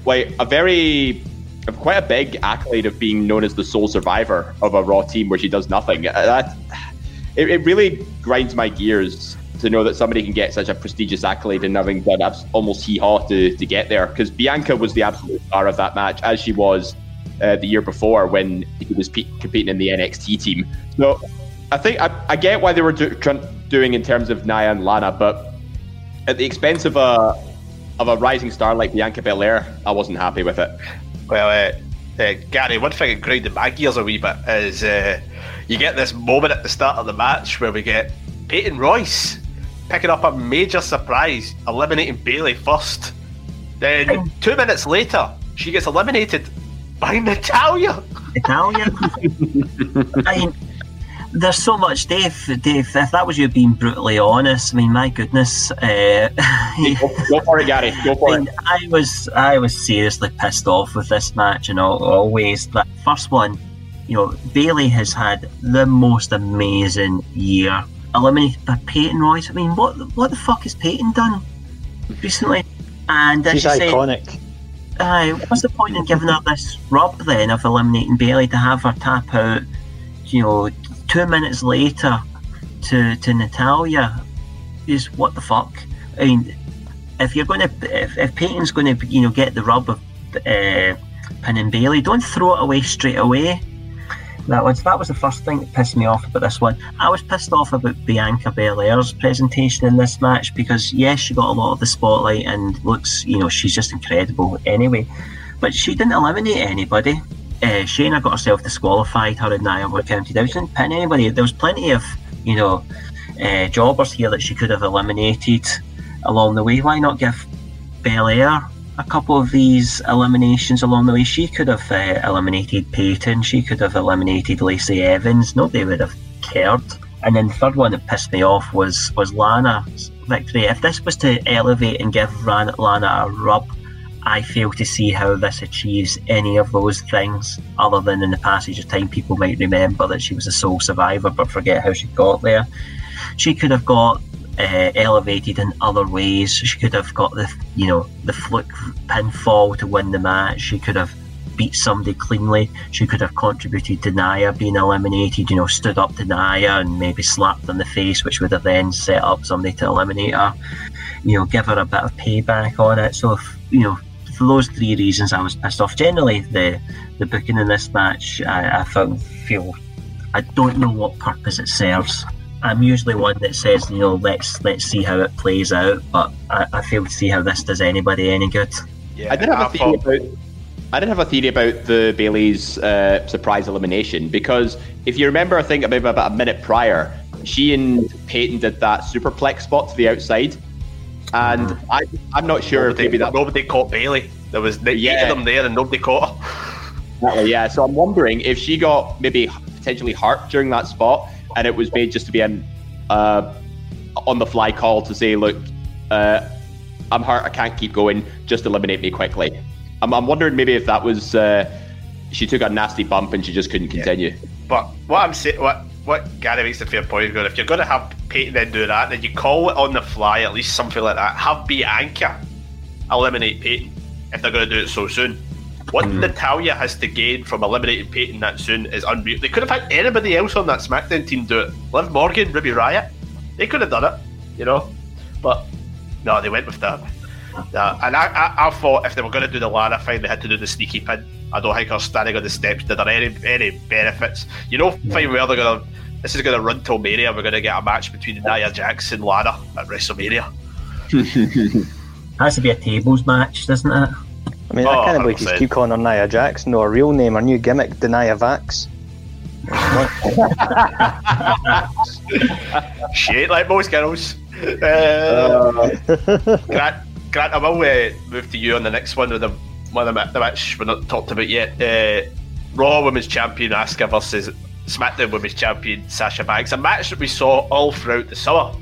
like a very quite a big accolade of being known as the sole survivor of a Raw team where she does nothing. Uh, That it, it really grinds my gears to know that somebody can get such a prestigious accolade and having done almost hee haw to, to get there. Because Bianca was the absolute star of that match, as she was uh, the year before when he was pe- competing in the NXT team. So I think I, I get why they were do- doing in terms of Nia and Lana, but at the expense of a of a rising star like Bianca Belair, I wasn't happy with it. Well, uh, uh, Gary, one thing that grinded my gears a wee bit is uh, you get this moment at the start of the match where we get Peyton Royce picking up a major surprise, eliminating Bayley first. Then two minutes later, she gets eliminated by Natalya. Italia. I mean, there's so much, Dave. Dave, if that was you being brutally honest, I mean, my goodness. Uh, Go, go for it, Gary. Go for I, it. I was I was seriously pissed off with this match, and al- always that first one. You know, Bayley has had the most amazing year, eliminated by Peyton Royce. I mean, what what the fuck has Peyton done recently? And as She's you say, iconic. Aye, what's the point in giving her this rub then of eliminating Bayley to have her tap out, you know, two minutes later to to Natalya? Is what the fuck? I mean, if you're going to, if, if Peyton's going to, you know, get the rub of uh, pinning Bayley, don't throw it away straight away. That was that was the first thing that pissed me off about this one. I was pissed off about Bianca Belair's presentation in this match because yes, she got a lot of the spotlight and looks, you know, she's just incredible anyway. But she didn't eliminate anybody. Uh, Shayna got herself disqualified. Her and Nia were counted out. She didn't pin anybody. There was plenty of, you know, uh, jobbers here that she could have eliminated along the way. Why not give Belair a couple of these eliminations along the way? She could have uh, eliminated Peyton. She could have eliminated Lacey Evans. Nobody would have cared. And then the third one that pissed me off was was Lana's victory. If this was to elevate and give Ran- Lana a rub, I fail to see how this achieves any of those things, other than in the passage of time people might remember that she was a sole survivor but forget how she got there. She could have got uh, elevated in other ways. She could have got the you know the fluke pinfall to win the match. She could have beat somebody cleanly. She could have contributed to Nia being eliminated, you know, stood up to Nia and maybe slapped in the face, which would have then set up somebody to eliminate her. You know, give her a bit of payback on it. So, if, you know, for those three reasons, I was pissed off. Generally, the the booking in this match, I, I felt, feel, I don't know what purpose it serves. I'm usually one that says, you know, let's let's see how it plays out, but I, I fail to see how this does anybody any good. Yeah, I did have a theory thought- about. I did have a theory about the Bayley's uh, surprise elimination because if you remember, I think about about a minute prior, she and Peyton did that superplex spot to the outside, and I, I'm not sure if nobody, maybe that nobody caught Bayley. There was the eight Yeah. of them there, and nobody caught her. Exactly, yeah. So I'm wondering if she got maybe potentially hurt during that spot, and it was made just to be an uh, on the fly call to say, look, uh, I'm hurt, I can't keep going, just eliminate me quickly. I'm, I'm wondering maybe if that was uh, she took a nasty bump and she just couldn't continue. But what I'm saying, what what Gary makes a fair point. Going, if you're going to have Peyton then do that, then you call it on the fly, at least something like that. Have Bianca eliminate Peyton if they're going to do it so soon. What mm-hmm. Natalya has to gain from eliminating Peyton that soon is unreal. They could have had anybody else on that SmackDown team do it. Liv Morgan, Ruby Riott, they could have done it, you know. But no, they went with that. Uh, and I, I, I thought if they were going to do the Lana thing, they had to do the sneaky pin. I don't think her standing on the steps did her any any benefits. You know, fine where they're going to. This is going to run till Mania. We're going to get a match between Nia Jax and Lana at WrestleMania. Has to be a tables match, doesn't it? I mean, Oh, I can't believe you 100%. keep calling her Nia Jax. No, her real name, her new gimmick, Denia Vax. She ain't like most girls. Uh, Grant, Grant, I will uh, move to you on the next one with the one of the, match we're not talked about yet. Uh, Raw Women's Champion Asuka versus SmackDown Women's Champion Sasha Banks. A match that we saw all throughout the summer.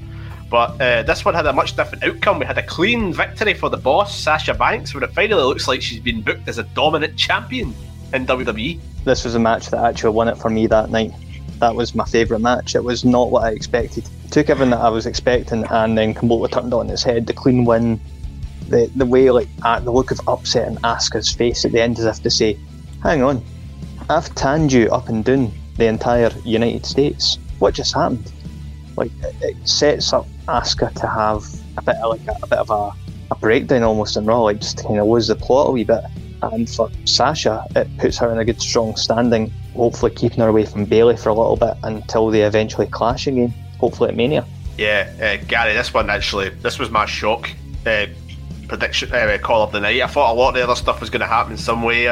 But uh, this one had a much different outcome. We had a clean victory for the boss, Sasha Banks, where it finally looks like she's been booked as a dominant champion in. WWE. This was a match that actually won it for me that night. That was my favourite match. It was not what I expected. Took everything that I was expecting and then completely turned on its head. The clean win, the the way like uh, the look of upset in Asuka's face at the end, as if to say, "Hang on, I've tanned you up and down the entire United States. What just happened?" Like it, it sets up Asuka to have a bit of like a, a bit of a, a breakdown almost in Raw, like just to kind of lose the plot a wee bit. And for Sasha, it puts her in a good strong standing, hopefully keeping her away from Bayley for a little bit until they eventually clash again, hopefully at Mania. Yeah, uh, Gary, this one actually, this was my shock uh, prediction uh, call of the night. I thought a lot of the other stuff was going to happen some way.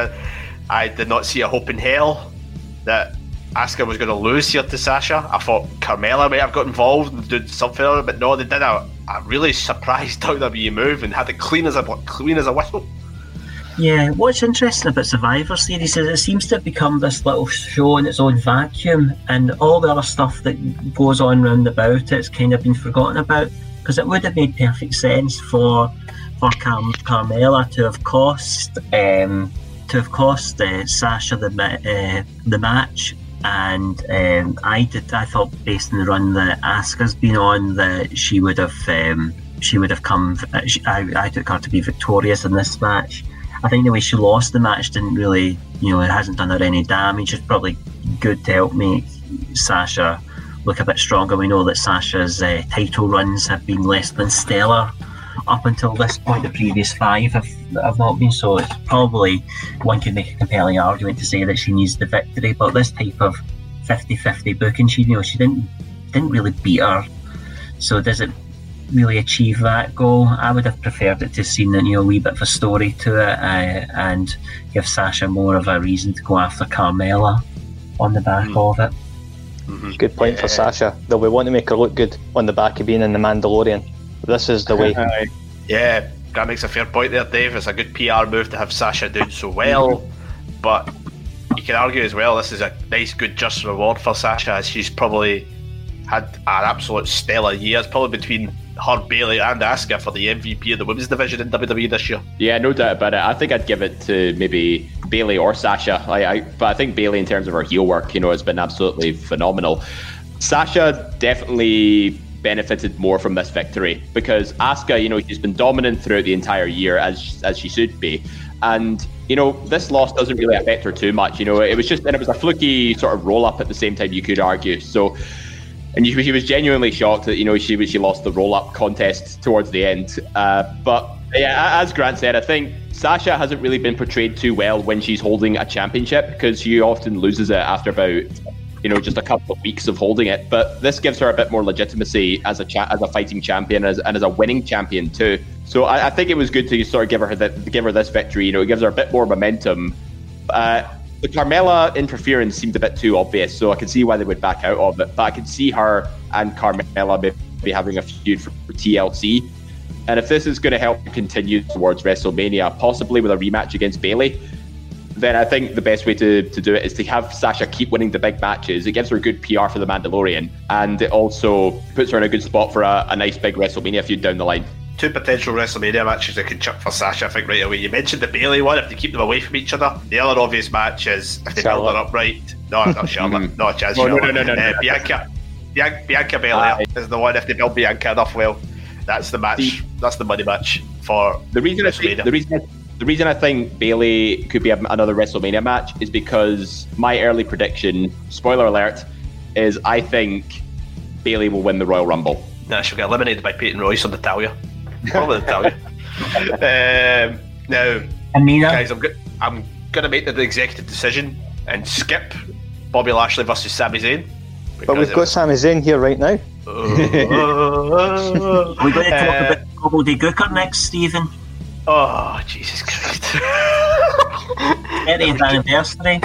I, did not see a hope in hell that Asuka was going to lose here to Sasha. I thought Carmella might have got involved and did something but no, they did a, a really surprised WWE move and had it clean as a clean as a whistle. Yeah, what's interesting about Survivor Series is it seems to have become this little show in its own vacuum, and all the other stuff that goes on round about it's kind of been forgotten about. Because it would have made perfect sense for for Carmella to have cost um, to have cost uh, Sasha the uh, the match, and um, I did I thought based on the run that Asuka's been on that she would have um, she would have come. uh, She, I, I took her to be victorious in this match. I think the way she lost the match didn't really, you know, it hasn't done her any damage. It's probably good to help make Sasha look a bit stronger. We know that Sasha's uh, title runs have been less than stellar up until this point. The previous five have, have not been so. It's probably one could make a compelling argument to say that she needs the victory, but this type of 50-50 booking, she you know she didn't didn't really beat her. So does it really achieve that goal? I would have preferred it to have seen you know, a wee bit of a story to it uh, and give Sasha more of a reason to go after Carmella on the back of it. Good point for Sasha. Though we want to make her look good on the back of being in the Mandalorian. This is the way. Yeah, that makes a fair point there, Dave. It's a good PR move to have Sasha doing so well, but you can argue as well this is a nice, good, just reward for Sasha as she's probably had an absolute stellar year. It's probably between her, Bayley, and Asuka for the MVP of the women's division in WWE this year. Yeah, no doubt about it. I think I'd give it to maybe Bayley or Sasha. I, I, but I think Bayley, in terms of her heel work, you know, has been absolutely phenomenal. Sasha definitely benefited more from this victory because Asuka, you know, she's been dominant throughout the entire year as as she should be, and you know, this loss doesn't really affect her too much. You know, it was just, and it was a fluky sort of roll up at the same time, you could argue. So, and she was genuinely shocked that, you know, she, she lost the roll up contest towards the end. Uh, but yeah, as Grant said, I think Sasha hasn't really been portrayed too well when she's holding a championship because she often loses it after about you know just a couple of weeks of holding it. But this gives her a bit more legitimacy as a cha- as a fighting champion as, and as a winning champion too. So I, I, think it was good to sort of give her that give her this victory. You know, it gives her a bit more momentum. Uh, the Carmella interference seemed a bit too obvious, so I can see why they would back out of it. But I can see her and Carmella maybe having a feud for, for TLC. And if this is going to help continue towards WrestleMania, possibly with a rematch against Bayley, then I think the best way to, to do it is to have Sasha keep winning the big matches. It gives her good PR for the Mandalorian, and it also puts her in a good spot for a, a nice big WrestleMania feud down the line. Two potential WrestleMania matches that could chuck for Sasha, I think, right away. You mentioned the Bayley one, if they keep them away from each other. The other obvious match is if they build her up right. No, not Charlotte. not a chance. Oh, no, no, no, no, no, uh, Bianca. Bianca, Bianca Belair is the one if they build Bianca enough well. That's the match. The, that's the money match for the reason. I think, the reason. I, the reason I think Bayley could be another WrestleMania match is because my early prediction, spoiler alert, is I think Bayley will win the Royal Rumble. Nah, she'll get eliminated by Peyton Royce on Natalya. Probably Natalya. um, now, Amina. guys, I'm, go- I'm going to make the executive decision and skip Bobby Lashley versus Sami Zayn. But we've got Sami Zayn here right now. Are we going to talk uh, about gobbledygooker next, Stephen? Oh, Jesus Christ. 30th anniversary.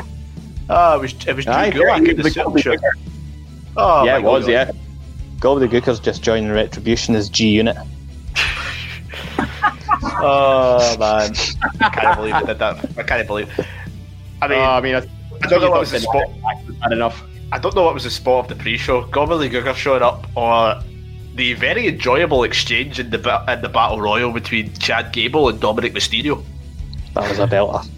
Oh, it was, it was Drew Gulak in the Super Show. Oh, yeah, it was, God. yeah. Gobbledygooker's just joining Retribution as G Unit. oh, man. I can't believe it did that. I can't believe it. I mean, uh, I mean, I, I don't know what was the spot. Bad enough. I don't know what was the spot of the pre-show. Gobbledygooker showing up, or the very enjoyable exchange in the in the battle royal between Chad Gable and Dominik Mysterio. That was a belter.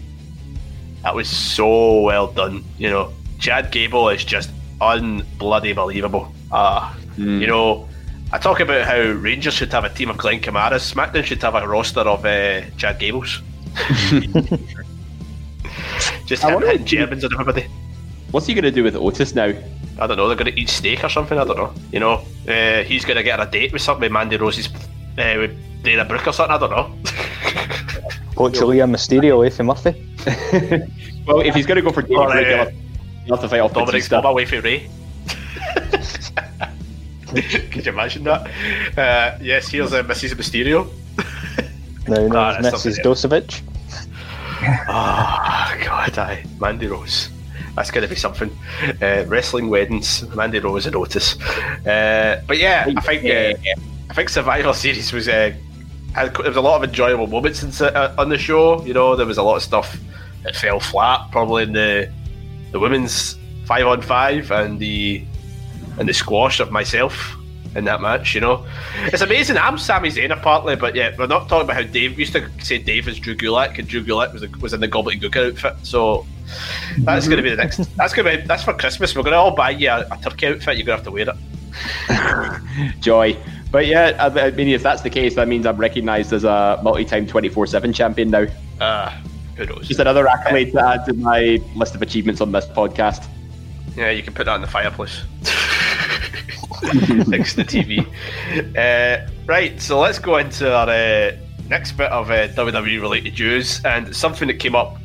That was so well done. You know, Chad Gable is just unbloody believable. Uh, mm. You know, I talk about how Rangers should have a team of Glen Kamaras. SmackDown should have a roster of uh, Chad Gables. just him hitting Germans and everybody. What's he going to do with Otis now? I don't know. They're going to eat steak or something. I don't know. You know, uh, he's going to get a date with something with Mandy Rose's uh, with Dana Brooke or something. I don't know. Poach Aalyah Mysterio away from Murphy. well, if he's going to go for Dana or, Brooke, uh, he'll have to fight off Dominik's mum away from Ray. Could you imagine that? Uh, yes, here's uh, Mrs. Mysterio. no, no, ah, Mrs. Dosovich. oh, God, I. Mandy Rose that's going to be something. Uh, wrestling weddings, Mandy Rose and Otis. Uh, but yeah, I think uh, I think Survivor Series was uh, had, there was a lot of enjoyable moments in, uh, on the show. You know, there was a lot of stuff that fell flat, probably in the the women's five on five and the and the squash of myself in that match. You know, it's amazing. I'm Sami Zayn partly, but yeah, we're not talking about how Dave used to say Dave is Drew Gulak, and Drew Gulak was was in the gobbledygooker outfit. So that's going to be the next. That's going to be that's for Christmas. We're going to all buy you a, a turkey outfit. You're going to have to wear it. Joy. But yeah, I, mean, if that's the case, that means I'm recognised as a multi-time 24/7 champion now. Ah, uh, who knows? Just another accolade to add to my list of achievements on this podcast. Yeah, you can put that in the fireplace next to the TV. Uh, right, so let's go into our uh, next bit of uh, WWE related news, and something that came up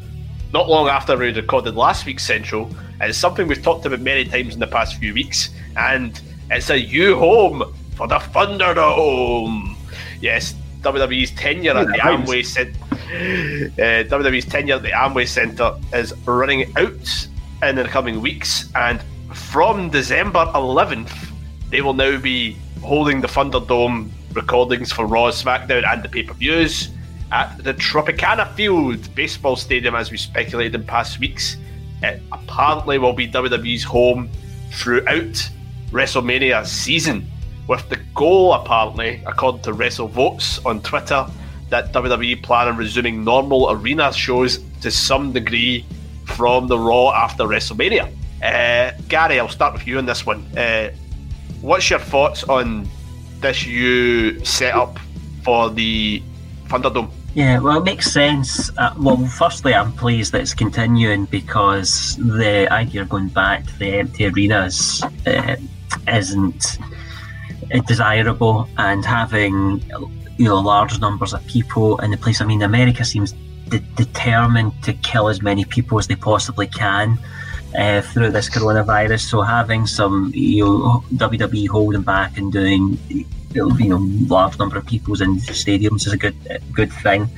not long after we recorded last week's Central, and it's something we've talked about many times in the past few weeks, and it's a new home for the Thunderdome. Yes, WWE's tenure at the Amway Center. Uh, WWE's tenure at the Amway Center is running out in the coming weeks, and from December 11th, they will now be holding the Thunderdome recordings for Raw, SmackDown, and the pay per views at the Tropicana Field baseball stadium, as we speculated in past weeks. It apparently will be WWE's home throughout WrestleMania season, with the goal, apparently, according to WrestleVotes on Twitter, that WWE plan on resuming normal arena shows to some degree from the Raw after WrestleMania. Uh, Gary, I'll start with you on this one. Uh, what's your thoughts on this new setup for the Thunderdome? Yeah, well, it makes sense. Uh, well, firstly, I'm pleased that it's continuing because the idea of going back to the empty arenas uh, isn't desirable, and having you know large numbers of people in the place. I mean, America seems de- determined to kill as many people as they possibly can. Uh, through this coronavirus, so having some you know WWE holding back and doing you know large number of people's in stadiums is a good good thing.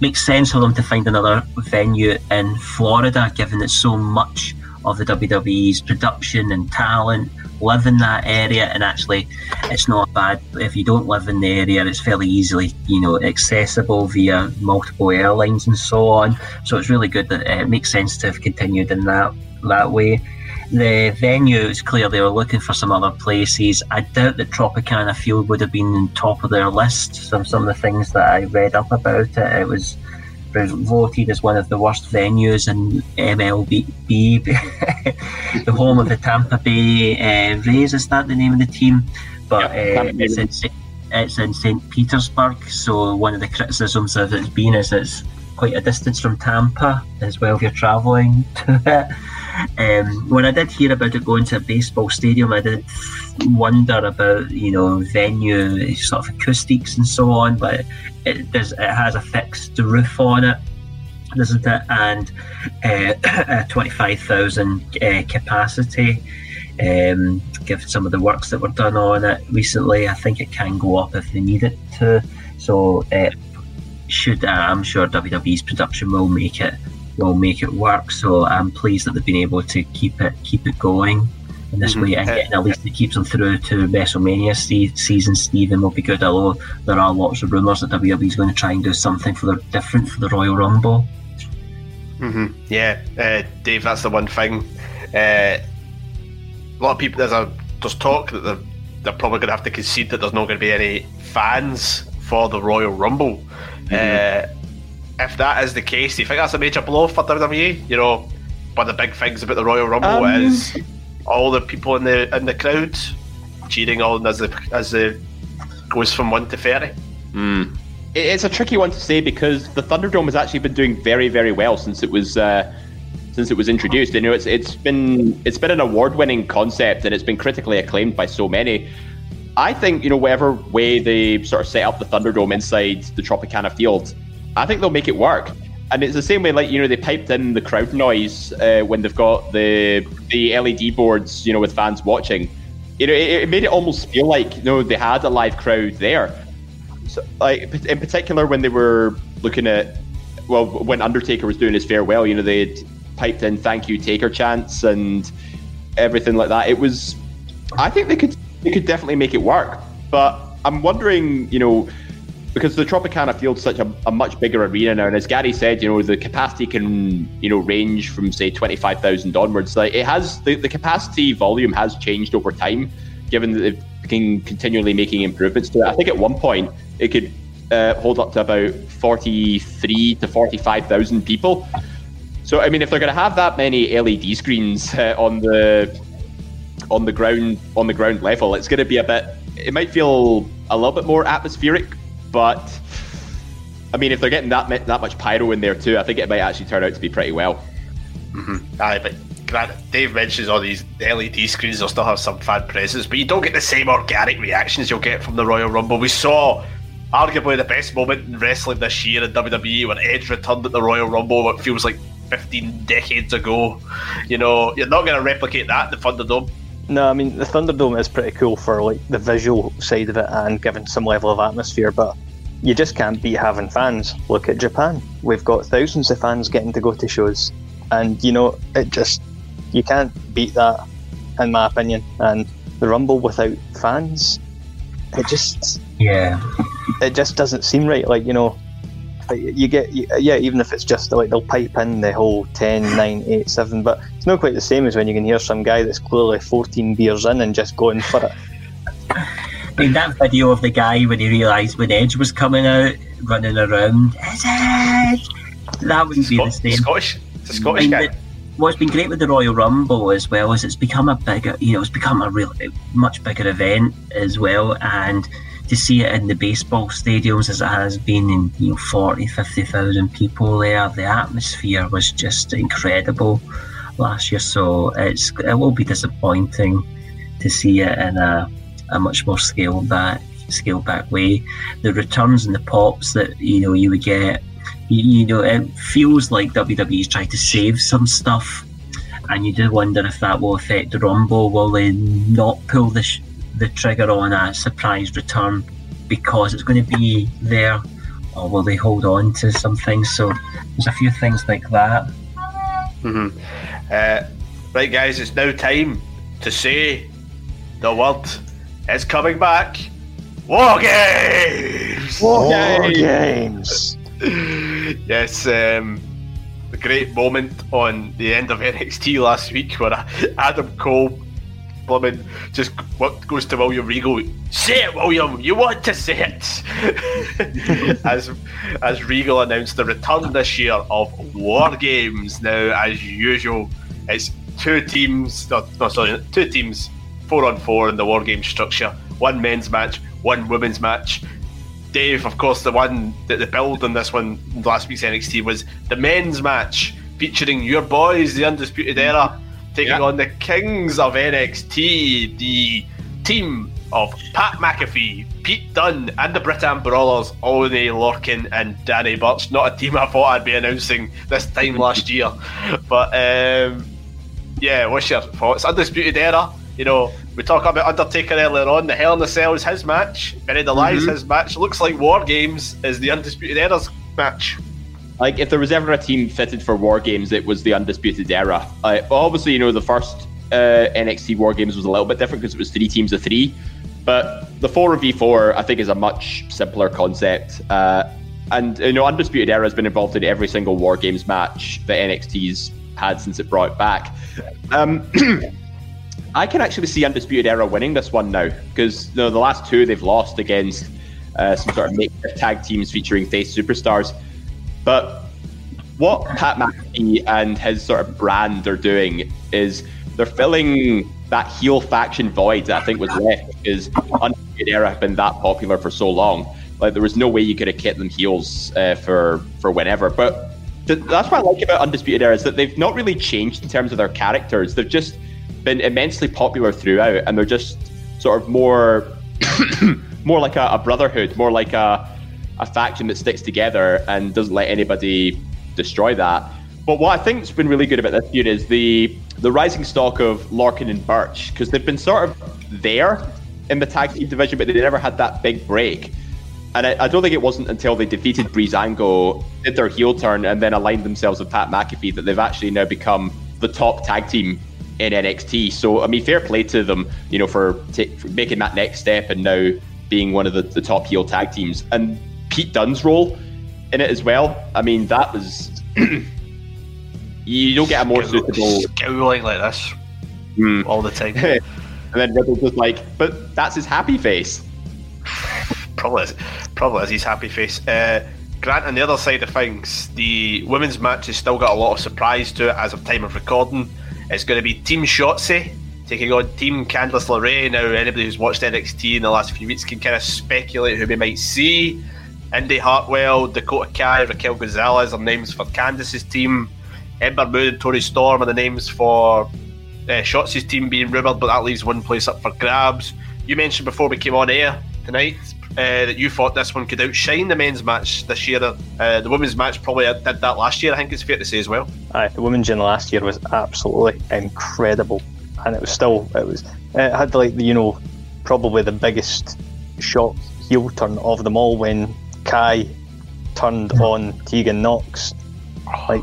Makes sense for them to find another venue in Florida, given that so much of the WWE's production and talent live in that area, and actually, it's not bad if you don't live in the area. It's fairly easily, you know, accessible via multiple airlines and so on. So it's really good that uh, it makes sense to have continued in that that way. The venue was clear. They were looking for some other places. I doubt that Tropicana Field would have been top of their list. Some some of the things that I read up about it, it was voted as one of the worst venues in MLB, the home of the Tampa Bay uh, Rays. Is that the name of the team? But uh, it's, in, it's in St. Petersburg. So one of the criticisms of it's been is it's quite a distance from Tampa as well if you're travelling to it. Um, when I did hear about it going to a baseball stadium, I did wonder about you know venue sort of acoustics and so on. But it does it has a fixed roof on it, doesn't it? And uh, twenty five thousand uh, capacity. Um, given some of the works that were done on it recently, I think it can go up if they need it to. So, uh, should uh, I'm sure WWE's production will make it will make it work. So I'm pleased that they've been able to keep it keep it going in this mm-hmm. way, and getting at least it keeps them through to WrestleMania season. Stephen will be good, although there are lots of rumours that WWE is going to try and do something for the different for the Royal Rumble. Mm-hmm. Yeah, uh, Dave, that's the one thing. Uh, a lot of people there's a there's talk that they're, they're probably going to have to concede that there's not going to be any fans for the Royal Rumble. Mm-hmm. Uh, if that is the case, do you think that's a major blow for WWE? You know, one of the big things about the Royal Rumble um, is all the people in the in the crowd cheering on as the as the goes from one to thirty. Mm. It's a tricky one to say because the Thunderdome has actually been doing very very well since it was. Uh, since it was introduced, you know, it's it's been it's been an award-winning concept and it's been critically acclaimed by so many. I think you know whatever way they sort of set up the Thunderdome inside the Tropicana Field, I think they'll make it work. And it's the same way, like you know, they piped in the crowd noise uh, when they've got the the LED boards, you know, with fans watching. You know, it, it made it almost feel like you know they had a live crowd there. So, like in particular, when they were looking at, well, when Undertaker was doing his farewell, you know, they'd piped in "Thank you, Taker" chants and everything like that. It was, I think they could they could definitely make it work. But I'm wondering, you know because the Tropicana Field's such a, a, much bigger arena now, and as Gary said, you know the capacity can you know range from say twenty five thousand onwards. Like it has the, the capacity volume has changed over time, given that they've been continually making improvements to it. I think at one point it could uh, hold up to about forty three to forty five thousand people. So I mean, if they're going to have that many LED screens uh, on the on the ground on the ground level, it's going to be a bit. It might feel a little bit more atmospheric but I mean, if they're getting that that much pyro in there too, I think it might actually turn out to be pretty well. Mm-hmm. Aye, but granted, Dave mentions all these LED screens They'll still have some fan presence, but you don't get the same organic reactions you'll get from the Royal Rumble. We saw arguably the best moment in wrestling this year in WWE when Edge returned at the Royal Rumble, what feels like 15 decades ago. You know, you're not going to replicate that in the Thunderdome. No, I mean the Thunderdome is pretty cool for like the visual side of it and giving some level of atmosphere, but you just can't beat having fans. Look at Japan; we've got thousands of fans getting to go to shows, and you know it just you can't beat that, in my opinion. And the Rumble without fans, it just yeah, it just doesn't seem right. Like you know, you get yeah even if it's just like they'll pipe in the whole 10 9 8 7 but it's not quite the same as when you can hear some guy that's clearly 14 beers in and just going for it mean that video of the guy when he realised when Edge was coming out running around is Edge? That wouldn't be the same. Scottish it's a Scottish guy. what's been great with the Royal Rumble as well is it's become a bigger you know it's become a real much bigger event as well and to see it in the baseball stadiums as it has been in you know 40 50,000 people there the atmosphere was just incredible last year so it's it will be disappointing to see it in a, a much more scaled back scaled back way the returns and the pops that you know you would get you, you know it feels like WWE's trying to save some stuff and you do wonder if that will affect the Rumble will they not pull the sh- the trigger on a surprise return because it's going to be there, or will they hold on to some things? So there's a few things like that. Mm-hmm. Uh, right, guys, it's now time to say the word. It's coming back. War games. War games. yes, um, a great moment on the end of NXT last week where Adam Cole Blumen just what goes to William Regal. Say it, William. You want to say it. as as Regal announced the return this year of War Games. Now, as usual, it's two teams. No, no sorry, two teams, four on four in the War Games structure. One men's match, one women's match. Dave, of course, the one that the build on this one last week's NXT was the men's match featuring your boys, the Undisputed Era taking yeah. on the Kings of NXT, the team of Pat McAfee, Pete Dunne, and the Britain Brawlers, Oney Lorcan and Danny Burch. Not a team I thought I'd be announcing this time last year. But um, yeah, what's your thoughts? Undisputed Era, you know, we talk about Undertaker earlier on. The Hell in the Cell is his match. Buried Alive mm-hmm. his match. Looks like War Games is the Undisputed Era's match. Like, if there was ever a team fitted for War Games, it was the Undisputed Era. Uh, obviously, you know, the first uh, NXT War Games was a little bit different because it was three teams of three. But the 4v4, I think, is a much simpler concept. Uh, and, you know, Undisputed Era has been involved in every single War Games match that NXT's had since it brought it back. Um, I can actually see Undisputed Era winning this one now because you know, the last two they've lost against uh, some sort of makeshift tag teams featuring face superstars. But what Pat McAfee and his sort of brand are doing is they're filling that heel faction void that I think was left because Undisputed Era have been that popular for so long. Like there was no way you could have kept them heels uh, for for whenever. But th- that's what I like about Undisputed Era is that they've not really changed in terms of their characters. They've just been immensely popular throughout, and they're just sort of more more like a, a brotherhood, more like a a faction that sticks together and doesn't let anybody destroy that. But what I think's been really good about this year is the the rising stock of Lorcan and Burch because they've been sort of there in the tag team division, but they never had that big break. And I, I don't think it wasn't until they defeated Breezango, did their heel turn, and then aligned themselves with Pat McAfee that they've actually now become the top tag team in NXT. So I mean, fair play to them, you know, for, t- for making that next step and now being one of the, the top heel tag teams. And Pete Dunne's role in it as well. I mean, that was you don't get a more suitable scowling like this mm. all the time. and then Riddle's just like, but that's his happy face. probably, is, probably is his happy face. Uh, Grant, on the other side of things, the women's match has still got a lot of surprise to it as of time of recording. It's going to be Team Shotzi taking on Team Candice LeRae. Now, anybody who's watched NXT in the last few weeks can kind of speculate who we might see. Indy Hartwell, Dakota Kai, Raquel Gonzalez are names for Candice's team. Ember Moon and Toni Storm are the names for uh, Shotzi's team being rumoured, but that leaves one place up for grabs. You mentioned before we came on air tonight uh, that you thought this one could outshine the men's match this year. Uh, the women's match probably did that last year, I think it's fair to say as well. Aye, the women's in the last year was absolutely incredible. And it was still, it was, it had like, you know, probably the biggest shot heel turn of them all when Kai turned on Tegan Nox. Like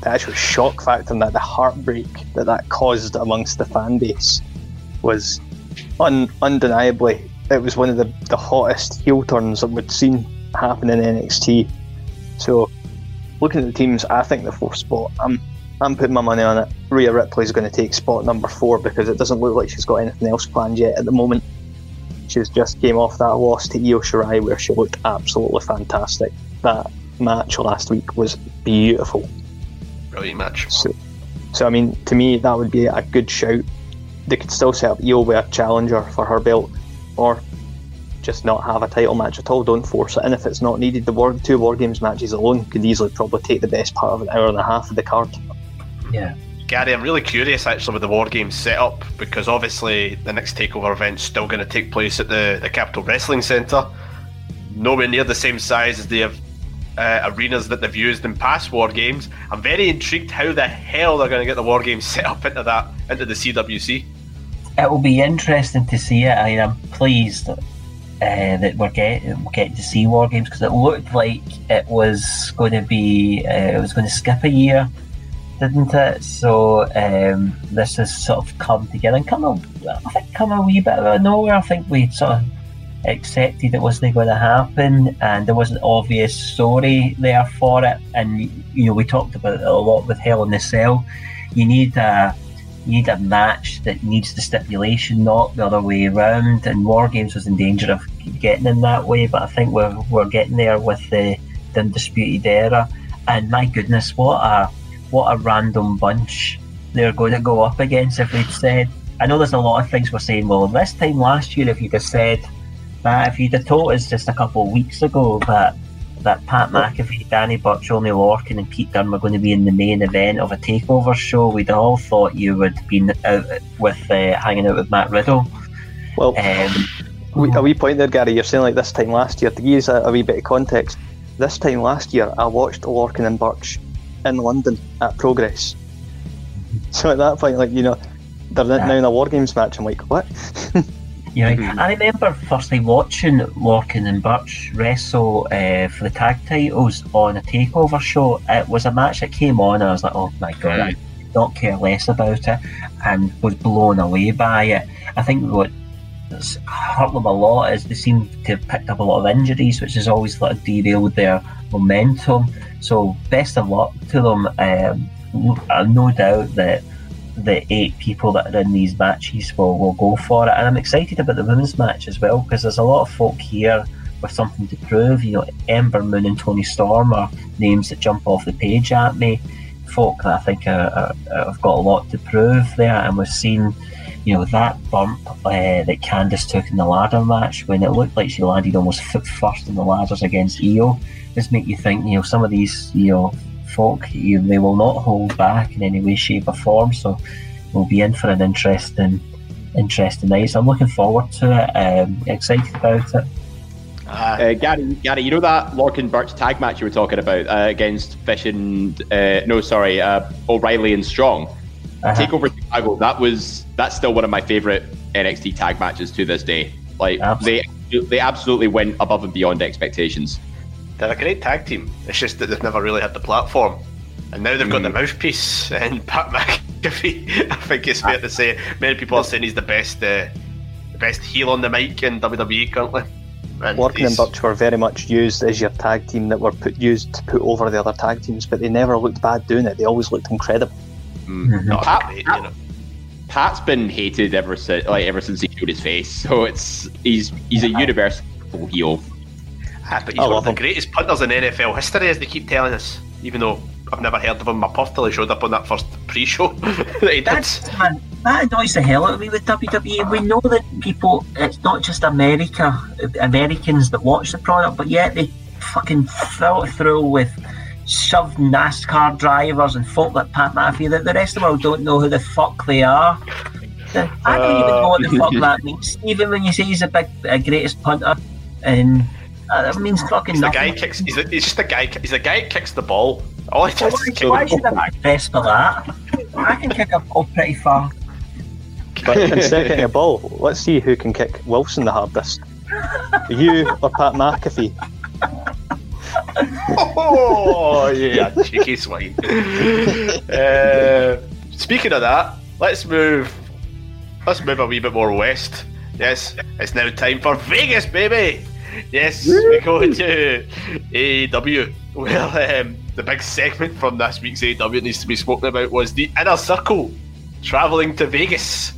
the actual shock factor and that the heartbreak that that caused amongst the fan base was un- undeniably it was one of the, the hottest heel turns that we'd seen happen in NXT. So looking at the teams, I think the fourth spot, I'm I'm putting my money on it. Rhea Ripley is going to take spot number four because it doesn't look like she's got anything else planned yet at the moment. She's just came off that loss to Io Shirai where she looked absolutely fantastic. That match last week was beautiful. Brilliant match. So, so I mean, to me, that would be a good shout. They could still set up Io with a challenger for her belt, or just not have a title match at all. Don't force it. And if it's not needed, the war, two War Games matches alone could easily probably take the best part of an hour and a half of the card. Yeah. Gary, I'm really curious actually with the War Games setup because obviously the next takeover event's still going to take place at the, the Capital Wrestling Centre. Nowhere near the same size as the uh, arenas that they've used in past War Games. I'm very intrigued how the hell they're going to get the War Games set up into that into the CWC. It will be interesting to see it. I mean, I'm pleased that, uh, that we're getting getting to see War Games because it looked like it was going to be uh, it was going to skip a year didn't it? So um, this has sort of come together and come a, I think come a wee bit out of nowhere. I think we sort of accepted it wasn't going to happen, and there was an obvious story there for it. And you know, we talked about it a lot with Hell in the Cell. You need a need a match that needs the stipulation, not the other way around. And War Games was in danger of getting in that way, but I think we're we're getting there with the, the undisputed era. And my goodness, what a what a random bunch they're going to go up against if they'd said. I know there's a lot of things we're saying. Well, this time last year, if you'd have said that, if you'd have told us just a couple of weeks ago that that Pat McAfee, Danny Burch, Oney Lorcan, and Pete Dunne were going to be in the main event of a takeover show, we'd all thought you would been out with uh, hanging out with Matt Riddle. Well, um, a wee point there, Gary. You're saying like this time last year. To give you a, a wee bit of context, this time last year, I watched Lorcan and Burch in London at Progress. So at that point, like you know, they're now in a War Games match. I'm like, what? yeah, I remember firstly watching Lorcan and Burch wrestle uh, for the tag titles on a takeover show. It was a match that came on, and I was like, oh my god, I don't care less about it, and was blown away by it. I think what hurt them a lot is they seem to have picked up a lot of injuries, which has always sort of derailed their momentum. So best of luck to them. Um, no doubt that the eight people that are in these matches will, will go for it. And I'm excited about the women's match as well because there's a lot of folk here with something to prove. You know, Ember Moon and Toni Storm are names that jump off the page at me. Folk that I think are, are, have got a lot to prove there, and we've seen, you know, that bump uh, that Candice took in the ladder match when it looked like she landed almost foot first in the ladders against Io just make you think, you know, some of these, you know, folk, you, they will not hold back in any way, shape, or form. So we'll be in for an interesting, interesting night. So I'm looking forward to it. Um, excited about it. Uh, Gary, Gary, you know that Lorcan Burch tag match you were talking about uh, against Fish and uh, no, sorry, uh, O'Reilly and Strong. Uh-huh. Takeover Chicago. That was that's still one of my favorite NXT tag matches to this day. Like absolutely. they they absolutely went above and beyond expectations. They're a great tag team. It's just that they've never really had the platform. And now they've mm. got the hmm. mouthpiece and Pat McAfee. I think it's fair to say many people are saying he's the best, uh, the best heel on the mic in WWE currently. And Lorcan and Burch were very much used as your tag team that were put used to put over the other tag teams, but they never looked bad doing it. They always looked incredible. Mm. Pat, Pat, you know. Pat's been hated ever since, like ever since he showed his face. So it's he's he's a universal heel. Ah, but he's one of the greatest punters in NFL history, as they keep telling us. Even though I've never heard of him, my puff till he showed up on that first pre-show that he That's, man, that annoys the hell out of me with WWE. We know that people, it's not just America, Americans that watch the product, but yet they fucking fill it through with shoved NASCAR drivers and folk like Pat McAfee that the rest of the world don't know who the fuck they are. I don't even know what the fuck that means. Even when you say he's a big, a greatest punter, and uh, that means fucking he's nothing. The guy kicks. He's, a, he's just a guy. He's a guy that kicks the ball. All he does why, is kick why should I be best for that? I can kick a ball pretty far. But instead of kicking a ball, let's see who can kick Wilson the hardest. you or Pat McAfee? oh yeah, cheeky swine. uh, speaking of that, let's move. Let's move a wee bit more west. Yes, it's now time for Vegas, baby. Yes, we go to AEW. Well, um, the big segment from this week's AEW that needs to be spoken about was the Inner Circle travelling to Vegas.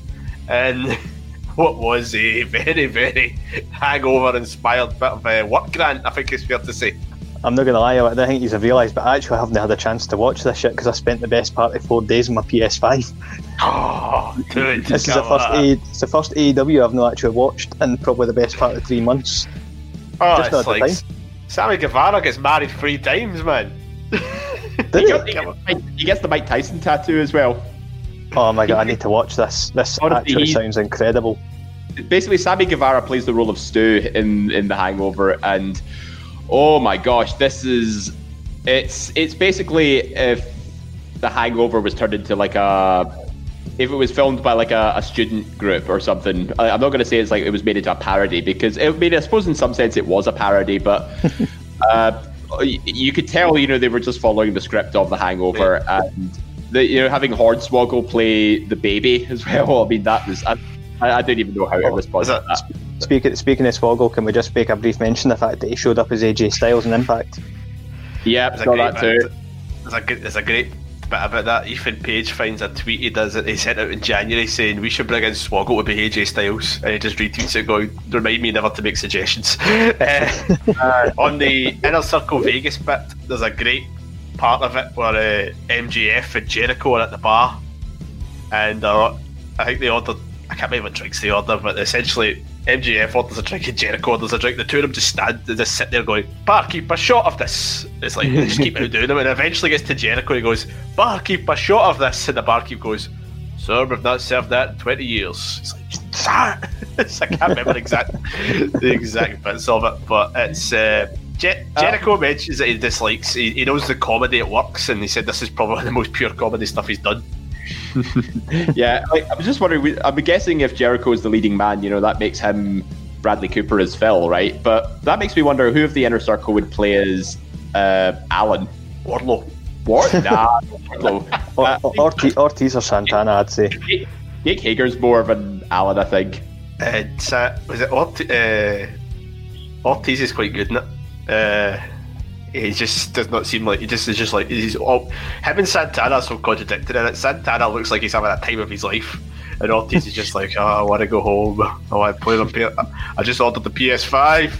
And what was a very, very hangover inspired bit of a work grant, I think it's fair to say. I'm not gonna lie, I don't think you've realised, but I actually haven't had a chance to watch this shit because I spent the best part of four days on my PS5. Oh, dude, This is the first. A, it's the first AEW I've not actually watched, and probably the best part of three months. Oh, just it's like time. Sammy Guevara gets married three times, man. Did He he? gets, he gets the Mike- he gets the Mike Tyson tattoo as well. Oh my god, I need to watch this. This Honestly, actually sounds incredible. basically Sammy Guevara plays the role of Stu in in The Hangover, and oh my gosh, this is it's it's basically if The Hangover was turned into like a if it was filmed by like a, a student group or something. I, I'm not going to say it's like it was made into a parody because it, I mean I suppose in some sense it was a parody, but. uh, you could tell, you know, they were just following the script of The Hangover, and the, you know, having Hornswoggle play the baby as well. I mean, that was I, I don't even know how respond Was possible. it- that. Speaking speaking of Swoggle, can we just make a brief mention of the fact that he showed up as AJ Styles in Impact? Yeah, saw that too. There's a, good- there's a great bit about that. Ethan Page finds a tweet he does it. He sent out in January saying we should bring in Swoggle to be AJ Styles, and he just retweets it going, "Remind me never to make suggestions." Uh, on the inner circle Vegas bit, there's a great part of it where uh, MJF and Jericho are at the bar, and uh, I think they ordered. I can't remember what drinks they order, but essentially MJF orders a drink and Jericho orders a drink. The two of them just stand, they just sit there going, "Barkeep, a shot of this." It's like they just keep outdoing them, and eventually gets to Jericho. and He goes, "Barkeep, a shot of this," and the barkeep goes, "Sir, we've not served that in twenty years." It's like, "Sir," It's- I can't remember the exact the exact bits of it, but it's. Uh, Je- Jericho mentions that he dislikes. He, he knows the comedy it works, and he said this is probably the most pure comedy stuff he's done. Yeah, like, I was just wondering. I'm guessing if Jericho is the leading man, you know, that makes him Bradley Cooper as Phil, right? But that makes me wonder who of the inner circle would play as uh, Alan. Wardlow. What? nah, no. Or, Uh, or, Ortiz, Ortiz or Santana, I'd say. Jake Hager's more of an Alan, I think. And Sa- was it Ortiz? Uh, Ortiz is quite good in it. Uh, he just does not seem like he just is just like he's all him and Santana are so contradicted in it. Santana looks like he's having a time of his life, and Ortiz is just like, oh, I want to go home. Oh, I play on P- I just ordered the PS5.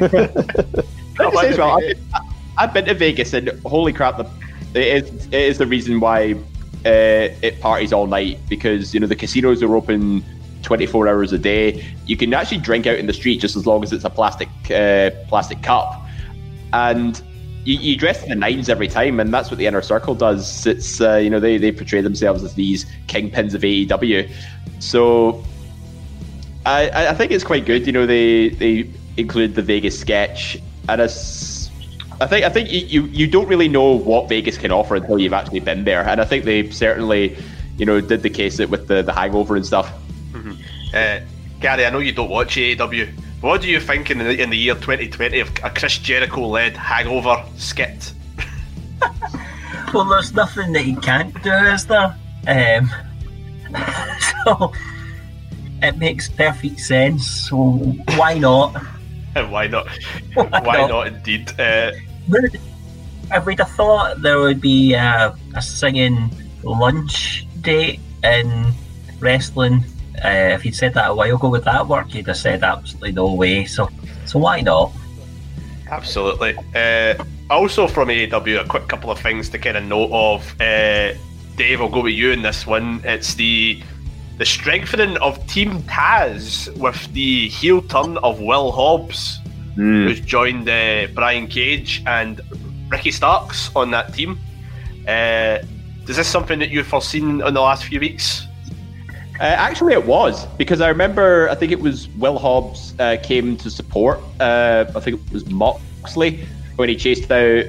Let me well, I've been, I've been to Vegas and holy crap, the, it, is, it is the reason why uh, it parties all night because you know the casinos are open 24 hours a day. You can actually drink out in the street just as long as it's a plastic uh, plastic cup, and you, you dress in the nines every time, and that's what the inner circle does. It's uh, you know they they portray themselves as these kingpins of AEW, so I, I- think it's quite good. You know, they they include the Vegas sketch, and it's, I think I think you, you you don't really know what Vegas can offer until you've actually been there, and I think they certainly, you know, did the case it with the the Hangover and stuff. Uh, Gary, I know you don't watch AEW. but What do you think in the, in the year 2020 of a Chris Jericho led Hangover skit? Well, there's nothing that you can't do, is there? Um, so it makes perfect sense. So why not? And why not? Why Why not? not, indeed? Uh, I would have thought there would be uh, a singing lunch date in wrestling. Uh, if you'd said that a while ago, would that work? You'd have said absolutely no way. So, so why not? Absolutely. Uh, also from AEW, a quick couple of things to kind of note of. Uh, Dave, I'll go with you in this one. It's the the strengthening of Team Taz with the heel turn of Will Hobbs, who's joined uh, Brian Cage and Ricky Starks on that team. Uh, is this something that you've foreseen in the last few weeks? Uh, actually, it was because I remember I think it was Will Hobbs uh, came to support. Uh, I think it was Moxley when he chased out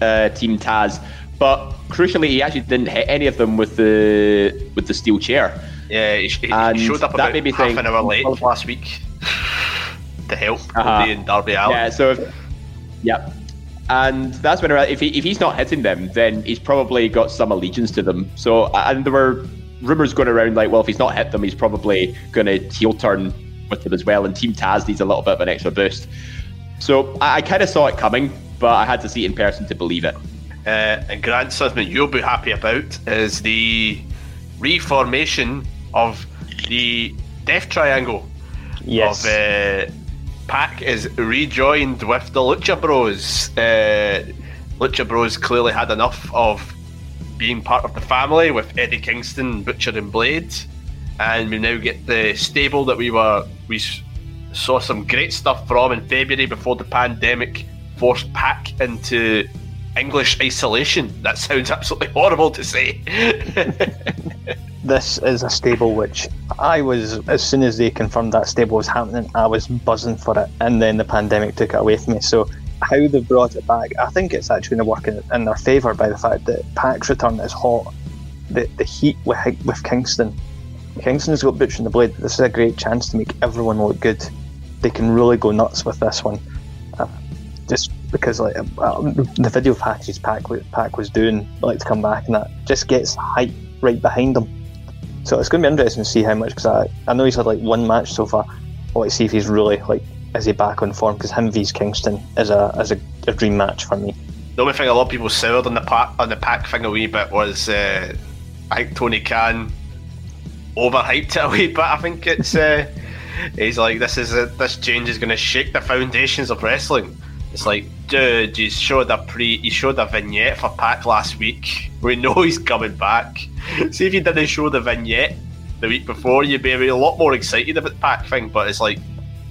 uh, Team Taz, but crucially, he actually didn't hit any of them with the with the steel chair. Yeah, he, he- showed up about half think- an hour late last week to help Uh-huh. Cody and Darby Allin. Yeah, so if, yeah. And that's when if, he, if he's not hitting them, then he's probably got some allegiance to them. So, and there were rumors going around like, well, if he's not hit them, he's probably going to heel turn with them as well. And Team Taz needs a little bit of an extra boost. So I, I kind of saw it coming, but I had to see it in person to believe it. uh, and Grant, something you'll be happy about is the reformation of the Death Triangle Yes. of uh, Pac is rejoined with the Lucha Bros. Uh, Lucha Bros clearly had enough of being part of the family with Eddie Kingston, Butcher, and Blade, and we now get the stable that we were we saw some great stuff from in February before the pandemic forced Pac into English isolation. That sounds absolutely horrible to say. this is a stable which I was, as soon as they confirmed that stable was happening, I was buzzing for it, and then the pandemic took it away from me. So, how they've brought it back, I think it's actually going to work in, in their favour by the fact that Pac's return is hot. The, the heat with, with Kingston. Kingston's got Butcher and the Blade. This is a great chance to make everyone look good. They can really go nuts with this one. Uh, just because like uh, the video packages Pac, Pac was doing, like to come back and that just gets hype right behind them. So it's going to be interesting to see how much because I, I know he's had like one match so far. I want to see if he's really like is he back on form because him vs Kingston is a is a, a, dream match for me. The only thing a lot of people soured on the Pac on the Pac thing a wee bit was uh, I think Tony Khan overhyped it a wee bit. I think it's uh, he's like this is a, this change is going to shake the foundations of wrestling. It's like, dude, you showed a pre, you showed a vignette for Pac last week. We know he's coming back. See if you didn't show the vignette the week before, you'd be a lot more excited about the Pac thing. But it's like,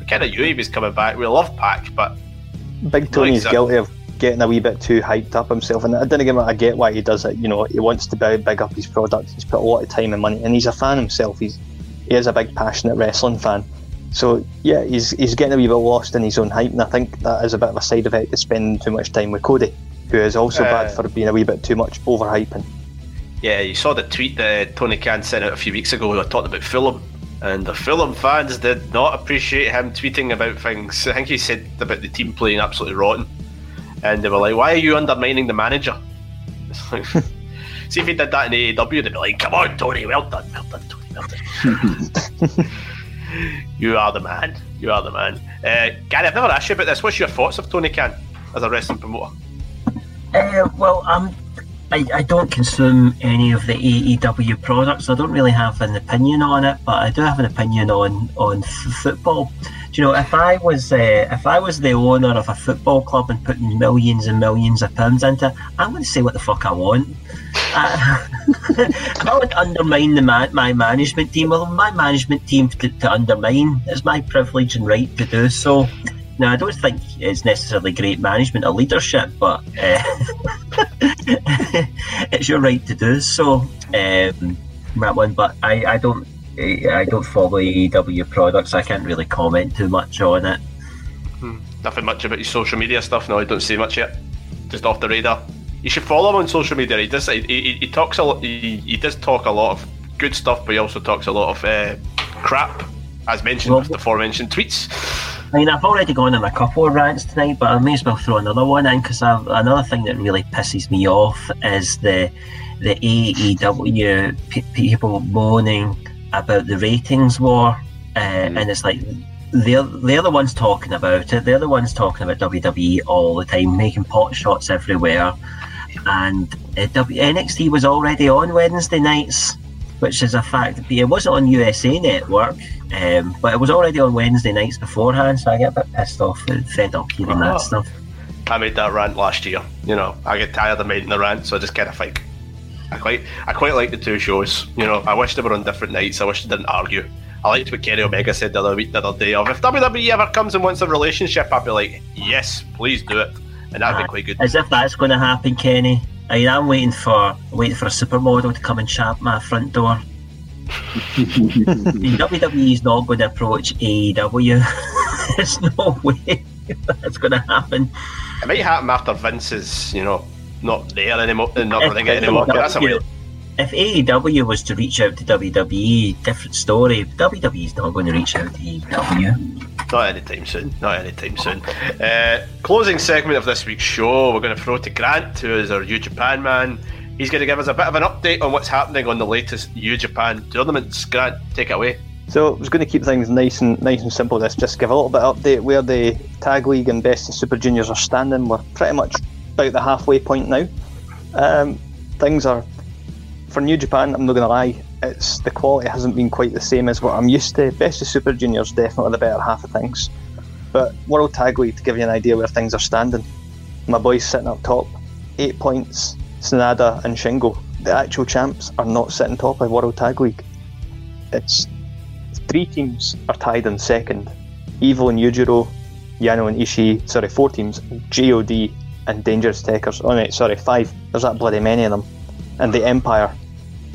kind of knew he was coming back. We love Pac, but Big Tony's exactly. guilty of getting a wee bit too hyped up himself, and I didn't get I get why he does it. You know, he wants to big up his product. He's put a lot of time and money, and he's a fan himself. He's he is a big passionate wrestling fan. So yeah, he's he's getting a wee bit lost in his own hype, and I think that is a bit of a side effect of spending too much time with Cody, who is also uh, bad for being a wee bit too much overhyping. Yeah, you saw the tweet that Tony Khan sent out a few weeks ago. I talked about Fulham, and the Fulham fans did not appreciate him tweeting about things. I think he said about the team playing absolutely rotten, and they were like, "Why are you undermining the manager?" Like, see if he did that in AEW, they'd be like, "Come on, Tony, well done, well done, Tony, well done." you are the man. You are the man. Uh, Gary, I've never asked you about this. What's your thoughts of Tony Khan as a wrestling promoter? Uh, well, um, I, I don't consume any of the AEW products. I don't really have an opinion on it, but I do have an opinion on on f- football. Do you know if I was uh, if I was the owner of a football club and putting millions and millions of pounds into, I'm going to say what the fuck I want. I would undermine the ma- my management team. Well, my management team to, to undermine is my privilege and right to do so. Now, I don't think it's necessarily great management or leadership, but uh, it's your right to do so. Um, that one, but I, I don't I don't follow AEW products. I can't really comment too much on it. Hmm. Nothing much about your social media stuff. No, I don't see much yet. Just off the radar. You should follow him on social media. He does. He, he, he talks a lot. He, he does talk a lot of good stuff, but he also talks a lot of uh, crap, as mentioned well, with the aforementioned tweets. I mean, I've already gone on a couple of rants tonight, but I may as well throw another one in because another thing that really pisses me off is the the AEW p- people moaning about the ratings war, uh, mm. and it's like they're they're the ones talking about it. They're the ones talking about WWE all the time, making pot shots everywhere. And uh, w- NXT was already on Wednesday nights, which is a fact. It wasn't on USA Network, um, but it was already on Wednesday nights beforehand. So I get a bit pissed off and fed up hearing oh. that stuff. I made that rant last year. You know, I get tired of making the rant, so I just kind of think I quite I quite like the two shows. You know, I wish they were on different nights. I wish they didn't argue. I liked what Kenny Omega said the other week, the other day. Of if WWE ever comes and wants a relationship, I'd be like, yes, please do it, and that'd be quite good. As if that's going to happen, Kenny. I mean, I'm waiting for waiting for a supermodel to come and chat my front door. WWE is not going to approach AEW. There's no way that's going to happen. It might happen after Vince is, you know, not there anymore, not running it anymore. That's a weird. If AEW was to reach out to WWE, different story. WWE's not going to reach out to AEW. Not anytime soon. Not anytime soon. Uh, closing segment of this week's show, we're going to throw to Grant, who is our New Japan man. He's going to give us a bit of an update on what's happening on the latest New Japan tournaments. Grant, take it away. So I was going to keep things nice and nice and simple. This just give a little bit of update where the tag league and best of super juniors are standing. We're pretty much about the halfway point now. Um, things are for New Japan. I'm not going to lie. It's the quality hasn't been quite the same as what I'm used to. Best of Super Juniors definitely the better half of things. But World Tag League, to give you an idea where things are standing, my boys sitting up top, eight points. Sanada and Shingo, the actual champs, are not sitting top of World Tag League. It's three teams are tied in second. Evil and Yujiro, Yano and Ishii, sorry, four teams, GOD and Dangerous Tekkers. Oh, no, sorry, five. There's that bloody many of them. And the Empire.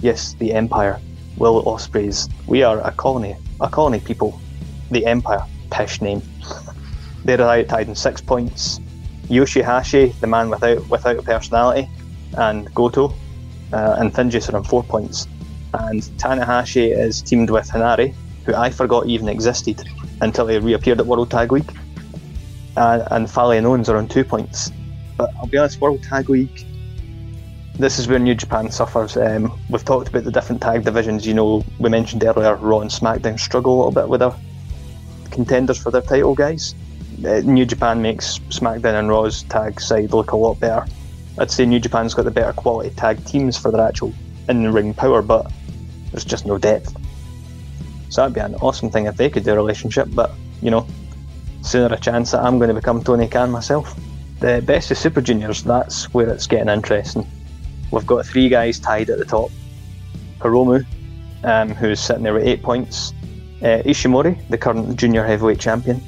Yes, the Empire. Will Ospreay. We are a colony. A colony people. The Empire. Pish name. They're tied in six points. Yoshihashi, the man without without a personality, and Goto uh, and FinJuice are on four points. And Tanahashi is teamed with Henare, who I forgot even existed until he reappeared at World Tag League. Uh, and Fale and Owens are on two points. But I'll be honest, World Tag League, this is where New Japan suffers. Um, we've talked about the different tag divisions. You know, we mentioned earlier Raw and SmackDown struggle a little bit with their contenders for their title guys. Uh, New Japan makes SmackDown and Raw's tag side look a lot better. I'd say New Japan's got the better quality tag teams for their actual in ring power, but there's just no depth. So that'd be an awesome thing if they could do a relationship, but you know, sooner a chance that I'm going to become Tony Khan myself. The best of Super Juniors, that's where it's getting interesting. We've got three guys tied at the top. Hiromu, um, who's sitting there with eight points. Uh, Ishimori, the current junior heavyweight champion.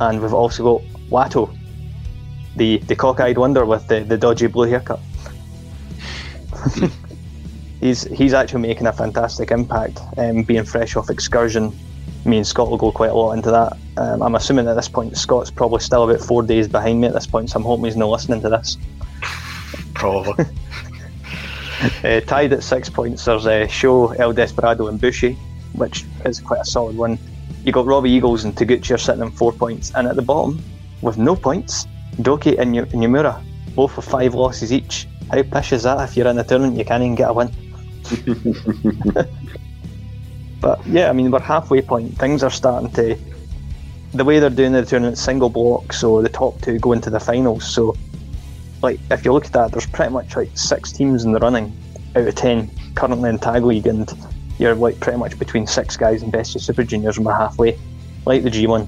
And we've also got Wato, the, the cockeyed wonder with the, the dodgy blue haircut. he's he's actually making a fantastic impact, um, being fresh off excursion. Me and Scott will go quite a lot into that. Um, I'm assuming at this point Scott's probably still about four days behind me at this point, so I'm hoping he's not listening to this. Probably. uh, tied at six points, there's uh, Sho, El Desperado, and Bushi, which is quite a solid one. You got Robbie Eagles and Taguchi are sitting on four points, and at the bottom, with no points, Douki and Nomura, both with five losses each. How pish is that if you're in the tournament you can't even get a win? but yeah, I mean, we're halfway point. Things are starting to. The way they're doing the tournament, single block, so the top two go into the finals. So, like, if you look at that, there's pretty much like six teams in the running out of ten currently in Tag League, and you're like pretty much between six guys in Best of Super Juniors, and we're halfway. Like the G1,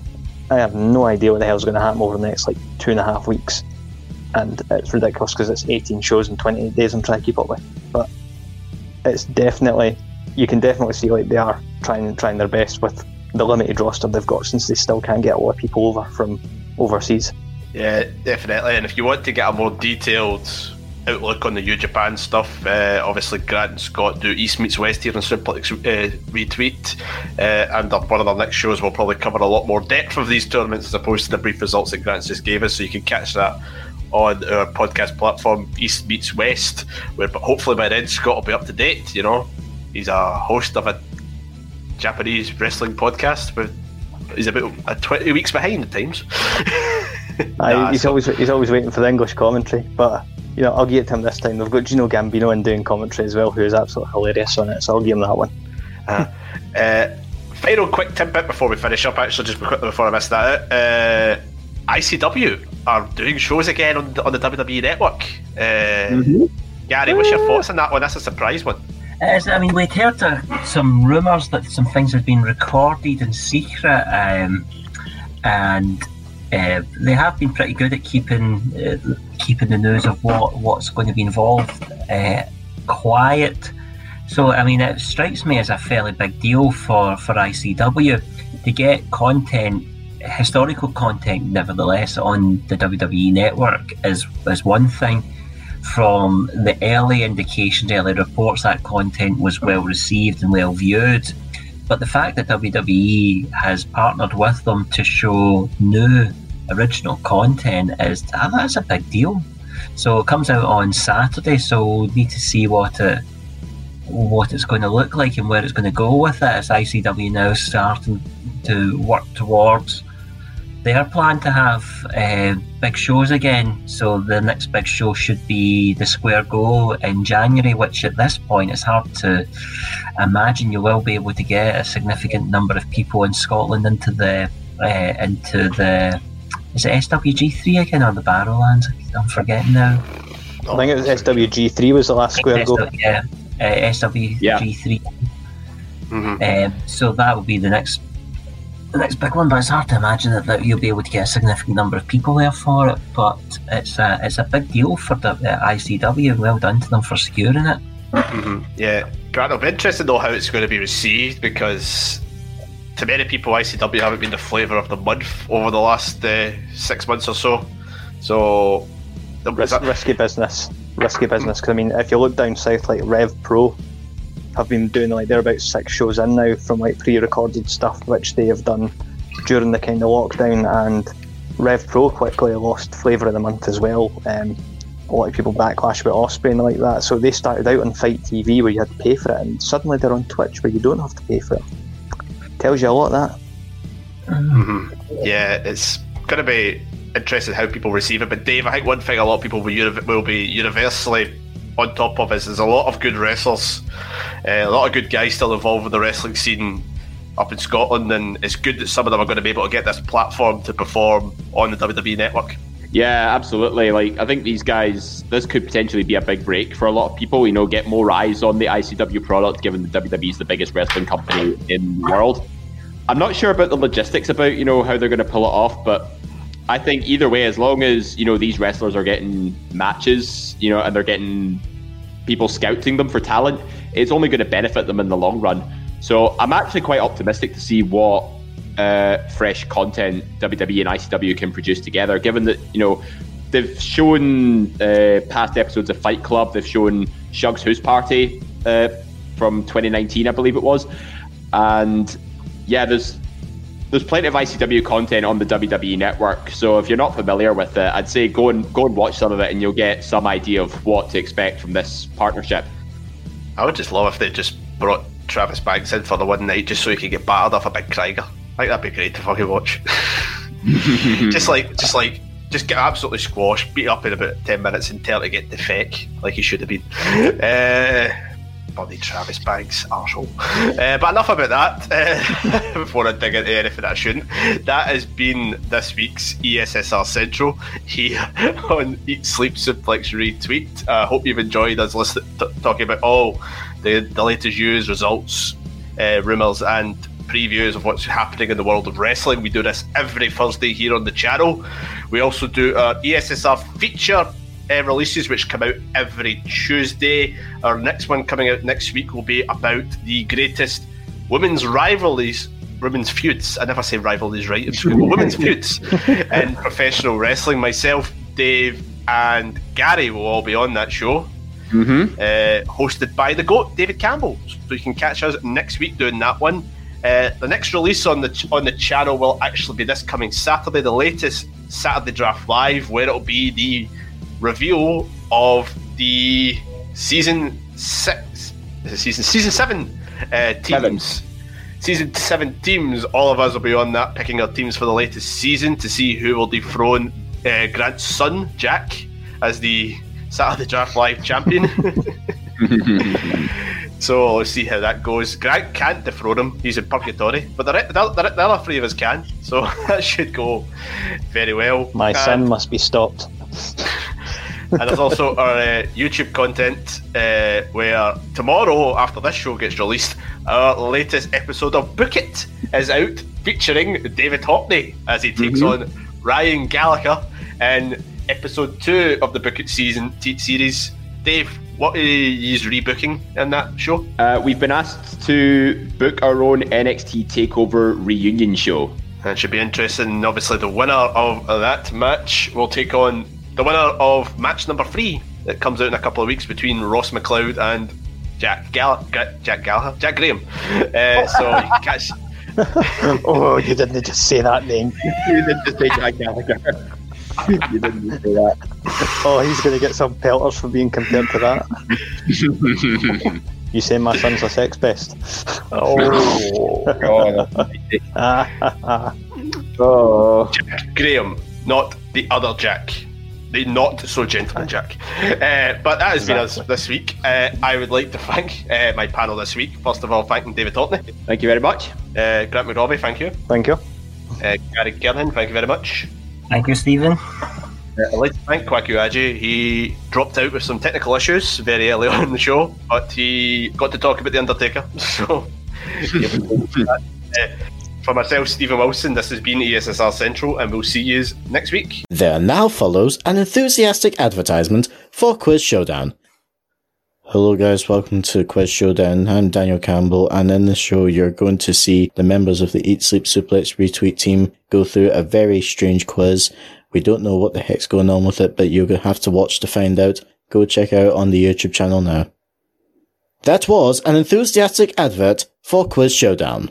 I have no idea what the hell's going to happen over the next like two and a half weeks, and it's ridiculous because it's 18 shows in 28 days I'm trying to keep up with. But it's definitely you can definitely see like they are trying trying their best with the limited roster they've got since they still can't get a lot of people over from overseas. Yeah, definitely. And if you want to get a more detailed outlook on the New Japan stuff. Uh, obviously, Grant and Scott do East meets West here on Suplex uh, retweet, uh, and one of our next shows will probably cover a lot more depth of these tournaments as opposed to the brief results that Grant just gave us. So you can catch that on our podcast platform, East meets West, where but hopefully by then Scott will be up to date. You know, he's a host of a Japanese wrestling podcast with. He's about uh, twenty weeks behind at times. nah, he's so. always he's always waiting for the English commentary, but you know, I'll give it to him this time. They've got Gino Gambino in doing commentary as well, who is absolutely hilarious on it, so I'll give him that one. Uh, uh, final quick tidbit before we finish up, actually, just quickly before I miss that out. Uh, ICW are doing shows again on the, on the WWE network. Uh, mm-hmm. Gary, what's your thoughts on that one? That's a surprise one. I mean, we'd heard uh, some rumours that some things have been recorded in secret, um, and uh, they have been pretty good at keeping uh, keeping the news of what what's going to be involved uh, quiet. So I mean, it strikes me as a fairly big deal for for ICW to get content, historical content, nevertheless, on the WWE network is is one thing. From the early indications, early reports, that content was well received and well viewed. But the fact that WWE has partnered with them to show new original content is ah, that's a big deal. So it comes out on Saturday, so we'll need to see what it what it's going to look like and where it's going to go with it as ICW now starting to work towards their plan to have uh, big shows again. So the next big show should be the Square Go in January, which at this point it's hard to imagine you will be able to get a significant number of people in Scotland into the uh, into the is it SWG3 again or the Barrowlands? I'm forgetting now. I think it was SWG3 was the last Square Go. Yeah, uh, SWG3. Yeah. Mm-hmm. Um, so that will be the next the next big one, but it's hard to imagine that, that you'll be able to get a significant number of people there for it. But it's a it's a big deal for the uh, ICW. Well done to them for securing it. Mm-hmm. Yeah, Grant, I'm interested to know how it's going to be received because to many people, ICW haven't been the flavour of the month over the last uh, six months or so. So, Ris- risky business, risky business. Because I mean, if you look down south, like Rev Pro have been doing like they're about six shows in now from like pre-recorded stuff, which they have done during the kind of lockdown, and Rev Pro quickly lost flavour of the month as well. Um, a lot of people backlash about Ospreay and like that. So they started out on Fight TV where you had to pay for it, and suddenly they're on Twitch where you don't have to pay for it. Tells you a lot. That. Mm-hmm. Yeah, it's going to be interesting how people receive it. But Dave, I think one thing a lot of people will, uni- will be universally on top of is there's a lot of good wrestlers, uh, a lot of good guys still involved with the wrestling scene up in Scotland, and it's good that some of them are going to be able to get this platform to perform on the WWE network. Yeah, absolutely. Like I think these guys, this could potentially be a big break for a lot of people. You know, get more eyes on the ICW product, given the WWE is the biggest wrestling company in the world. I'm not sure about the logistics about you know how they're going to pull it off, but I think either way, as long as you know these wrestlers are getting matches, you know, and they're getting people scouting them for talent, it's only going to benefit them in the long run. So I'm actually quite optimistic to see what uh, fresh content WWE and ICW can produce together. Given that you know they've shown uh, past episodes of Fight Club, they've shown Shug's House Party uh, from 2019, I believe it was, and yeah, there's there's plenty of ICW content on the WWE network. So if you're not familiar with it, I'd say go and go and watch some of it, and you'll get some idea of what to expect from this partnership. I would just love if they just brought Travis Banks in for the one night just so he could get battered off a big Krieger. I think that'd be great to fucking watch. just like, just like, just get absolutely squashed, beat up in about ten minutes, and tell to get the feck like he should have been. Uh, bloody Travis Banks, arsehole. Uh, but enough about that uh, before I dig into anything I shouldn't. That has been this week's ESSR Central here on Eat Sleep Suplex Retweet. I uh, hope you've enjoyed us listening, t- talking about all the, the latest news, results, uh, rumours, and previews of what's happening in the world of wrestling. We do this every Thursday here on the channel. We also do our ESSR feature uh, releases, which come out every Tuesday. Our next one coming out next week will be about the greatest women's rivalries, women's feuds. I never say rivalries right in school, women's feuds in professional wrestling. Myself, Dave, and Gary will all be on that show. Mm-hmm. Uh, hosted by the GOAT, David Campbell. So you can catch us next week doing that one. Uh, the next release on the ch- on the channel will actually be this coming Saturday, the latest Saturday Draft Live, where it'll be the reveal of the season six, season season seven uh, teams. Seven. Season seven teams. All of us will be on that, picking our teams for the latest season to see who will dethrone uh, Grant's son Jack as the Saturday Draft Live champion. so let's see how that goes. Grant can't dethrone him; he's in purgatory, but the, the, the, the other three of us can. So that should go very well. My and son must be stopped. And there's also our uh, YouTube content uh, where tomorrow, after this show gets released, our latest episode of Book It is out, featuring David Hockney as he takes mm-hmm. on Ryan Gallagher in episode two of the Book It season t- series. Dave, what is rebooking in that show? Uh, we've been asked to book our own NXT Takeover reunion show. That should be interesting. Obviously, the winner of that match will take on the winner of match number three that comes out in a couple of weeks between Ross McLeod and Jack Gall- Jack Gallagher, Jack Graham. Uh, so catch. oh, you didn't just say that name. you didn't just say Jack Gallagher. you didn't say that. Oh, he's going to get some pelters for being compared to that. you say my son's a sex pest. Oh, God. oh. Jack Graham, not the other Jack the not so gentleman Jack. Uh, but that has exactly. been us this week. Uh, I would like to thank uh, my panel this week. First of all, thanking David Hockney. Thank you very much. Uh, Grant McRobbie, thank you. Thank you. Uh, Gary Gerlin, thank you very much. Thank you, Stephen. Uh, I'd like to thank Kwaku Aji. He dropped out with some technical issues very early on in the show, but he got to talk about The Undertaker. So, For myself, Stephen Wilson, this has been ESSR Central, and we'll see you next week. There now follows an enthusiastic advertisement for Quiz Showdown. Hello, guys. Welcome to Quiz Showdown. I'm Daniel Campbell, and in this show, you're going to see the members of the Eat Sleep Suplex retweet team go through a very strange quiz. We don't know what the heck's going on with it, but you're going to have to watch to find out. Go check out on the YouTube channel now. That was an enthusiastic advert for Quiz Showdown.